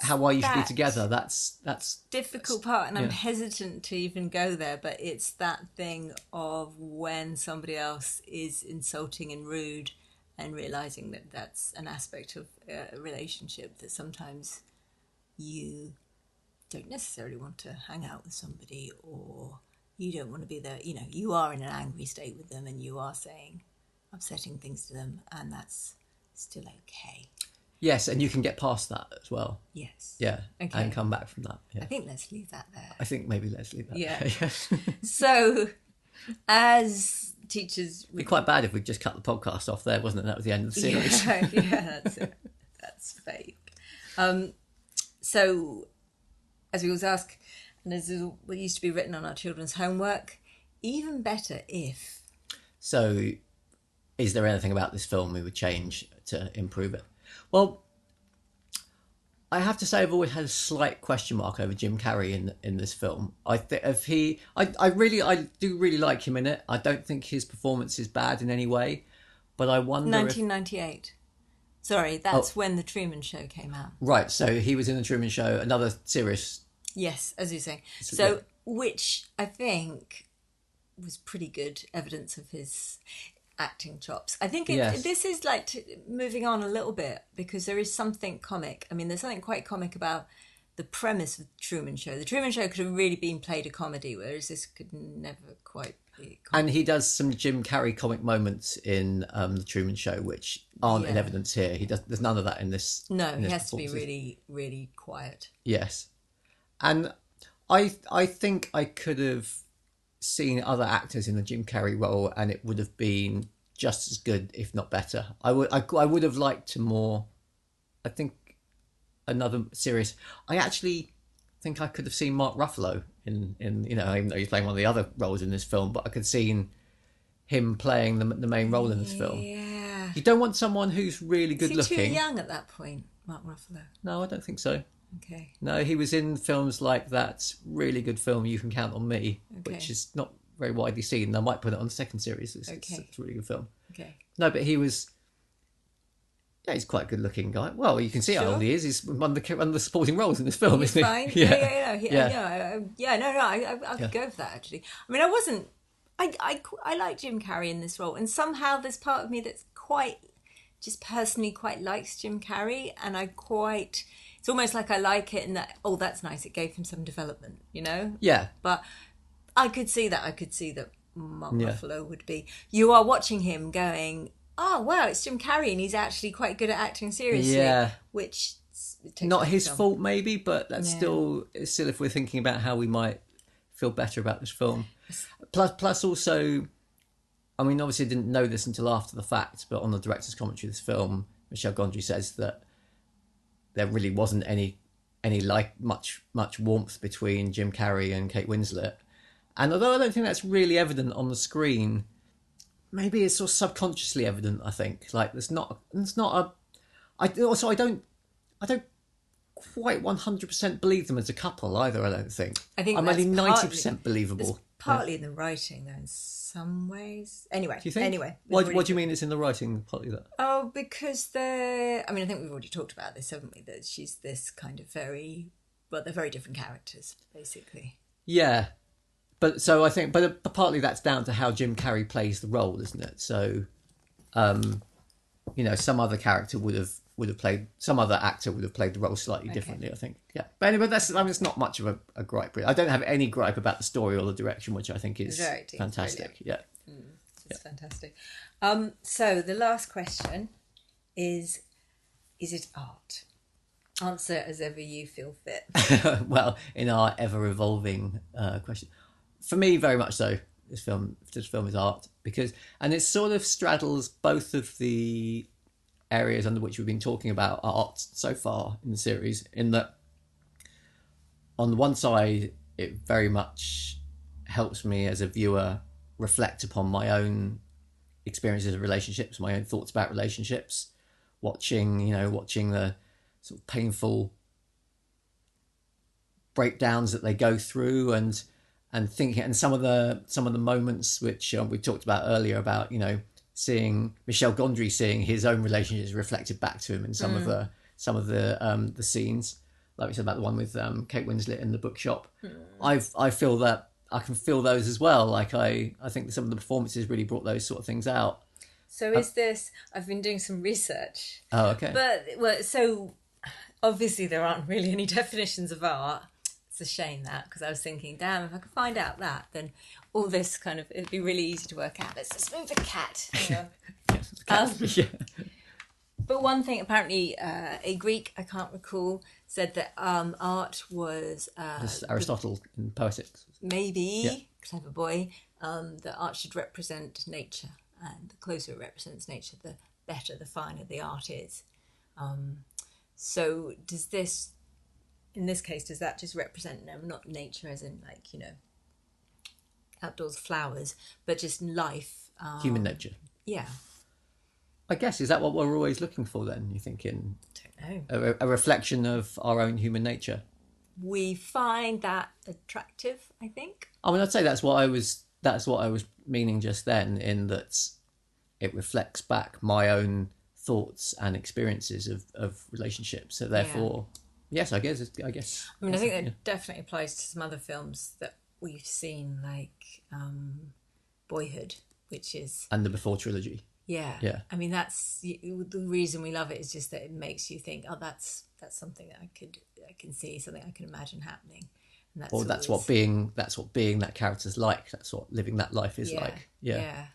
how well you should be together, that's that's difficult part and i'm hesitant to even go there but it's that thing of when somebody else is insulting and rude and realizing that that's an aspect of a relationship that sometimes you don't necessarily want to hang out with somebody or you don't want to be there, you know, you are in an angry state with them and you are saying upsetting things to them, and that's still okay. Yes, and you can get past that as well. Yes. Yeah, Okay. and come back from that. Yeah. I think let's leave that there. I think maybe let's leave that. Yeah. Yes. So, as teachers, It'd be quite bad if we just cut the podcast off there, wasn't it? That was the end of the series. Yeah, yeah, that's it. That's fake. Um, so, as we always ask, and as is what used to be written on our children's homework, even better if. So, is there anything about this film we would change to improve it? Well, I have to say I've always had a slight question mark over Jim Carrey in in this film. I think if he, I, I really, I do really like him in it. I don't think his performance is bad in any way, but I wonder if 1998. Sorry, that's oh. when the Truman Show came out. right. So he was in the Truman Show, another serious. Yes, as you say. So, So, yeah. which I think was pretty good evidence of his acting chops. I think it, Yes. this is like t- moving on a little bit because there is something comic. I mean, there's something quite comic about the premise of the Truman Show. The Truman Show could have really been played a comedy, whereas this could never quite be. And he does some Jim Carrey comic moments in um, the Truman Show, which aren't in evidence here. He does. There's none of that in this. no, in he this has to be really, really quiet. Yes, and I I think I could have seen other actors in the Jim Carrey role, and it would have been just as good, if not better. I would I, I would have liked to more. I think another series. I actually think I could have seen Mark Ruffalo in in you know even though he's playing one of the other roles in this film, but I could have seen him playing the the main role in this film. Yeah. You don't want someone who's really good looking. too young at that point, Mark Ruffalo? No, I don't think so. Okay. No, he was in films like that really good film You Can Count on Me, Okay. which is not very widely seen. I might put it on the second series. It's, Okay. it's a really good film. Okay. No, but he was. Yeah, he's quite a good looking guy. Well, you can see how old he is. He's one of the one of the supporting roles in this film, He's isn't fine. he? Yeah, yeah, yeah, yeah. Yeah. I- yeah, no, no, I, I, I could Yeah. go for that actually. I mean, I wasn't. I, I, I like Jim Carrey in this role, and somehow there's part of me that's quite, just personally quite likes Jim Carrey, and I quite. It's almost like I like it and that. Oh, that's nice. It gave him some development, you know. Yeah, But I could see that. I could see that Mark Yeah. Ruffalo would be. You are watching him going, oh wow, it's Jim Carrey, and he's actually quite good at acting seriously. Yeah. Which not his film. fault maybe, but that's Yeah. still still if we're thinking about how we might feel better about this film. Plus, plus also, I mean, obviously, I didn't know this until after the fact, but on the director's commentary of this film, Michel Gondry says that there really wasn't any any like much much warmth between Jim Carrey and Kate Winslet, and although I don't think that's really evident on the screen, maybe it's sort of subconsciously evident. I think like there's not there's not a I also I don't I don't quite one hundred percent believe them as a couple either. I don't think. I think I'm only ninety partly- percent believable. Partly in the writing, though, in some ways. Anyway, Do you think? Anyway, what, already what do you mean? It's in the writing partly that. Oh, because they're. I mean, I think we've already talked about this, haven't we? That she's this kind of very. Well, they're very different characters, basically. Yeah, but so I think, but, but partly that's down to how Jim Carrey plays the role, isn't it? So, um, you know, some other character would have would have played some other actor would have played the role slightly differently. I think. Yeah, but anyway, that's I mean, it's not much of a, a gripe. Really. I don't have any gripe about the story or the direction, which I think is The directing is fantastic. Yeah. It's fantastic. Um, so the last question is: Is it art? Answer as ever you feel fit. well, in our ever evolving uh, question, for me, very much so. This film, this film is art because, and it sort of straddles both of the areas under which we've been talking about art so far in the series. In that, on the one side, it very much helps me as a viewer reflect upon my own experiences of relationships, my own thoughts about relationships, watching, you know, watching the sort of painful breakdowns that they go through and and thinking and some of the some of the moments which um, we talked about earlier about you know seeing Michel Gondry seeing his own relationships reflected back to him in some of the some of the um the scenes. Like we said about the one with um Kate Winslet in the bookshop. I've I feel that I can feel those as well. Like I I think some of the performances really brought those sort of things out. So is this? I've been doing some research, oh okay. But well, so obviously there aren't really any definitions of art. A shame that because I was thinking, damn, if I could find out that, then all this kind of it'd be really easy to work out. Let's just move the cat. you know. Um, yeah. But one thing, apparently, uh, a Greek I can't recall said that um, art was uh, Aristotle in Poetics. maybe Yeah. clever boy. Um, that art should represent nature, and the closer it represents nature, the better, the finer the art is. Um, so, does this, in this case, does that just represent no, not nature as in like you know, outdoors flowers, but just life? Um, Human nature. Yeah, I guess is that what we're always looking for? Then you think in don't know. a, a reflection of our own human nature. We find that attractive. I think. I mean, I'd say that's what I was. That's what I was meaning just then. In that, it reflects back my own thoughts and experiences of, of relationships. So therefore, yes, I guess. it's- I guess. I mean, I think that yeah. definitely applies to some other films that we've seen, like um, Boyhood, which is And the Before trilogy. yeah, Yeah. I mean, that's the reason we love it is just that it makes you think, oh, that's that's something that I could I can see, something I can imagine happening, and that's Or that's always- what being. That's what being that character's like. That's what living that life is yeah, like. Yeah. yeah.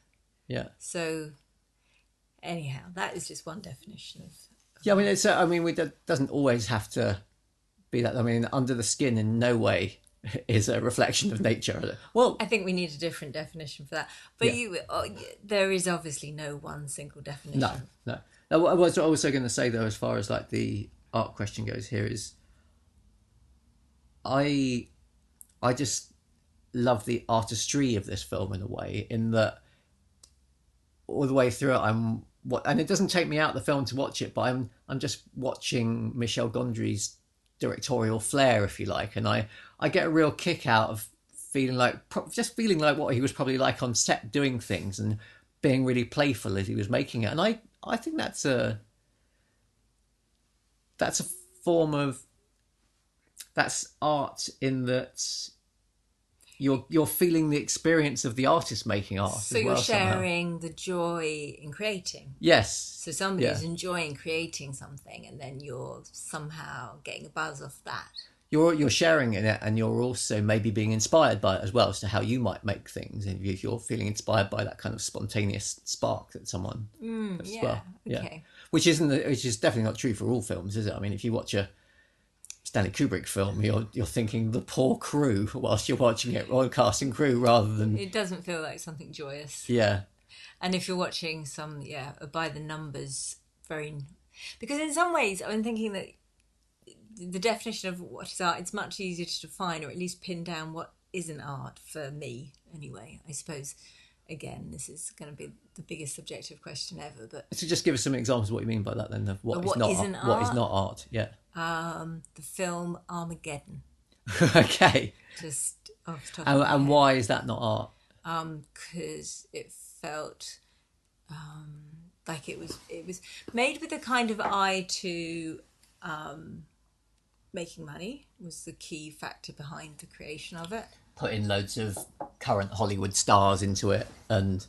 Yeah. So, anyhow, that is just one definition of Yeah, I mean, it's. uh, I mean, we that doesn't always have to be that. I mean, under the skin in no way is a reflection of nature. Well, I think we need a different definition for that. But Yeah. you, oh, there is obviously no one single definition. no, no. Now, what I was also going to say though, as far as like the art question goes, here is, I, I just love the artistry of this film in a way, in that all the way through it, I'm what, and it doesn't take me out the film to watch it, but I'm I'm just watching Michel Gondry's directorial flair, if you like, and I I get a real kick out of feeling like just feeling like what he was probably like on set doing things and being really playful as he was making it, and I I think that's a that's a form of that's art in that you're you're feeling the experience of the artist making art. So as you're well, somehow. sharing the joy in creating. Yes. So somebody's Yeah. enjoying creating something, and then you're somehow getting a buzz off that. You're you're sharing in it, and you're also maybe being inspired by it as well as to how you might make things. And if you're feeling inspired by that kind of spontaneous spark that someone Mm, yeah, well, yeah, okay. which isn't which is definitely not true for all films, is it? I mean, if you watch a Stanley Kubrick film, you're you're thinking the poor crew whilst you're watching it, or cast and crew, rather than It doesn't feel like something joyous. yeah, And if you're watching some, yeah, by the numbers, very. Because in some ways, I'm thinking that the definition of what is art, it's much easier to define or at least pin down what isn't art for me, anyway. I suppose, again, this is going to be the biggest subjective question ever, but So just give us some examples of what you mean by that then, of what Of is what not isn't what is art? not art. Yeah. Um, the film Armageddon, okay. just off the top And, of my and why is that not art? because it felt um, like it was it was made with a kind of eye to um, making money was the key factor behind the creation of it. Put in loads of current Hollywood stars into it and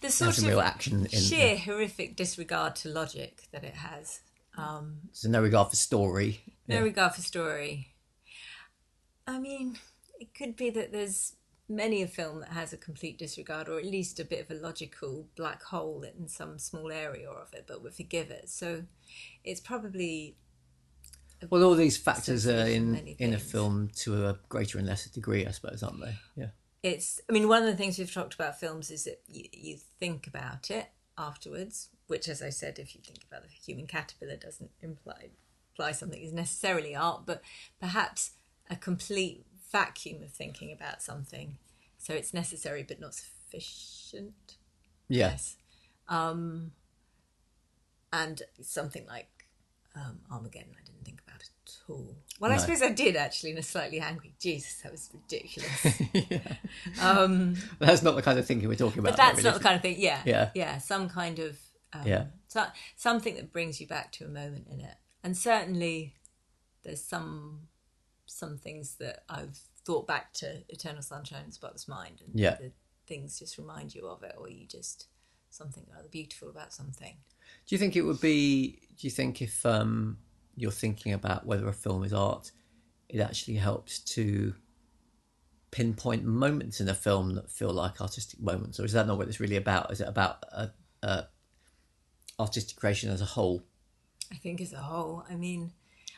The sort of real action in sheer horrific disregard to logic that it has. Um, so no regard for story. No Yeah. regard for story. I mean, it could be that there's many a film that has a complete disregard, or at least a bit of a logical black hole in some small area of it, but we forgive it. So it's probably Well, all these factors are in in a film to a greater and lesser degree, I suppose, aren't they? Yeah. it's. I mean, one of the things we've talked about films is that you, you think about it afterwards, which, as I said, if you think about the human caterpillar, doesn't imply imply something is necessarily art, but perhaps a complete vacuum of thinking about something. So it's necessary but not sufficient. Yeah. Yes. Um, and something like um, Armageddon, I didn't think about at all. Well, I suppose I did actually in a slightly angry. Jesus, that was ridiculous. um, That's not the kind of thinking we're talking about. but that's though, not the kind of thing. Yeah, Yeah. yeah. Some kind of um, Yeah. so, something that brings you back to a moment in it. And certainly, there's some some things that I've thought back to Eternal Sunshine of the Spotless Mind, and Yeah. the things just remind you of it, or you just something rather beautiful about something. Do you think it would be? Do you think if um, you're thinking about whether a film is art, it actually helps to pinpoint moments in a film that feel like artistic moments, or is that not what it's really about? Is it about a, uh, artistic creation as a whole? I think as a whole. I mean,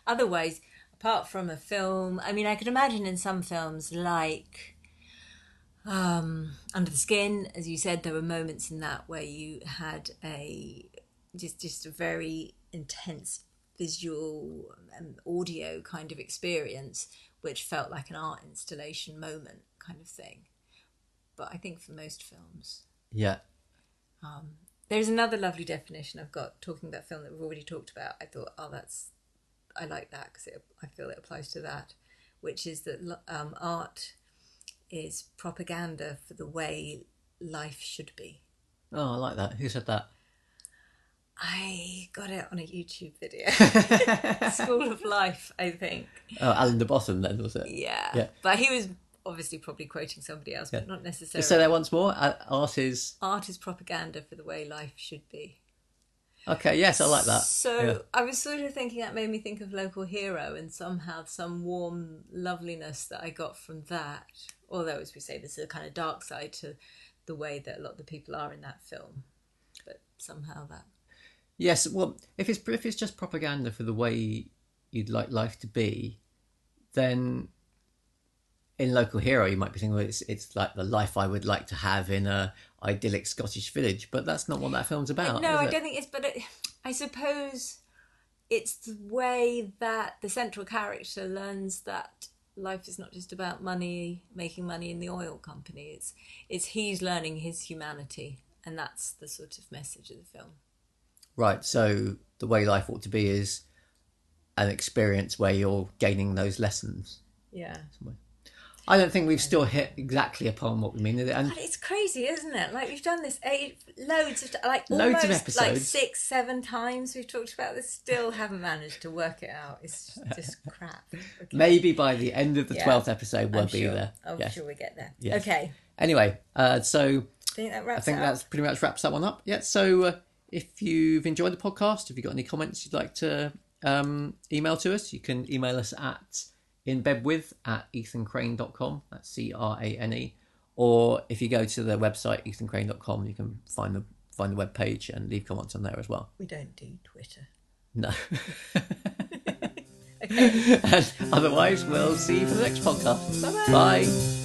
otherwise, apart from a film, I mean, I could imagine in some films like um, Under the Skin, as you said, there were moments in that where you had a just just a very intense visual and audio kind of experience, which felt like an art installation moment kind of thing. But I think for most films, Yeah, there's another lovely definition I've got talking about film that we've already talked about. I thought, oh, that's I like that because I feel it applies to that, which is that um, art is propaganda for the way life should be. oh, I like that. Who said that? I got it on a YouTube video, School of Life, I think. Oh, Alain de Botton, then was it? Yeah, Yeah. but he was obviously probably quoting somebody else, but Yeah. not necessarily. Just say that once more. Art is Art is propaganda for the way life should be. okay. Yes, I like that. So Yeah. I was sort of thinking that made me think of Local Hero and somehow some warm loveliness that I got from that. Although, as we say, there's a kind of dark side to the way that a lot of the people are in that film. But somehow that. Yes, well, if it's if it's just propaganda for the way you'd like life to be, then in local hero you might be thinking, well, it's it's like the life I would like to have in a idyllic Scottish village, but that's not what that film's about. no, I don't think it's. But it, I suppose it's the way that the central character learns that life is not just about money, making money in the oil company. It's it's he's learning his humanity, and that's the sort of message of the film. Right. So the way life ought to be is an experience where you're gaining those lessons. Yeah. I don't think we've still hit exactly upon what we mean, and But it's crazy, isn't it? Like we've done this eight loads of like Loads of almost like six, seven times we've talked about this. Still haven't managed to work it out. It's just crap. Okay. maybe by the end of the Yeah. twelfth episode we'll I'm be sure. there. I'm Yes. sure we get there. Yes. Okay. Anyway, uh, so I think that wraps I think that's pretty much wraps that one up. Yeah. So uh, if you've enjoyed the podcast, if you've got any comments you'd like to um, email to us, you can email us at inbedwith at ethancrane.com. That's C R A N E. Or if you go to the website ethancrane.com, you can find the find the web page and leave comments on there as well. We don't do Twitter. No. and otherwise, we'll see you for the next podcast. Bye-bye. Bye.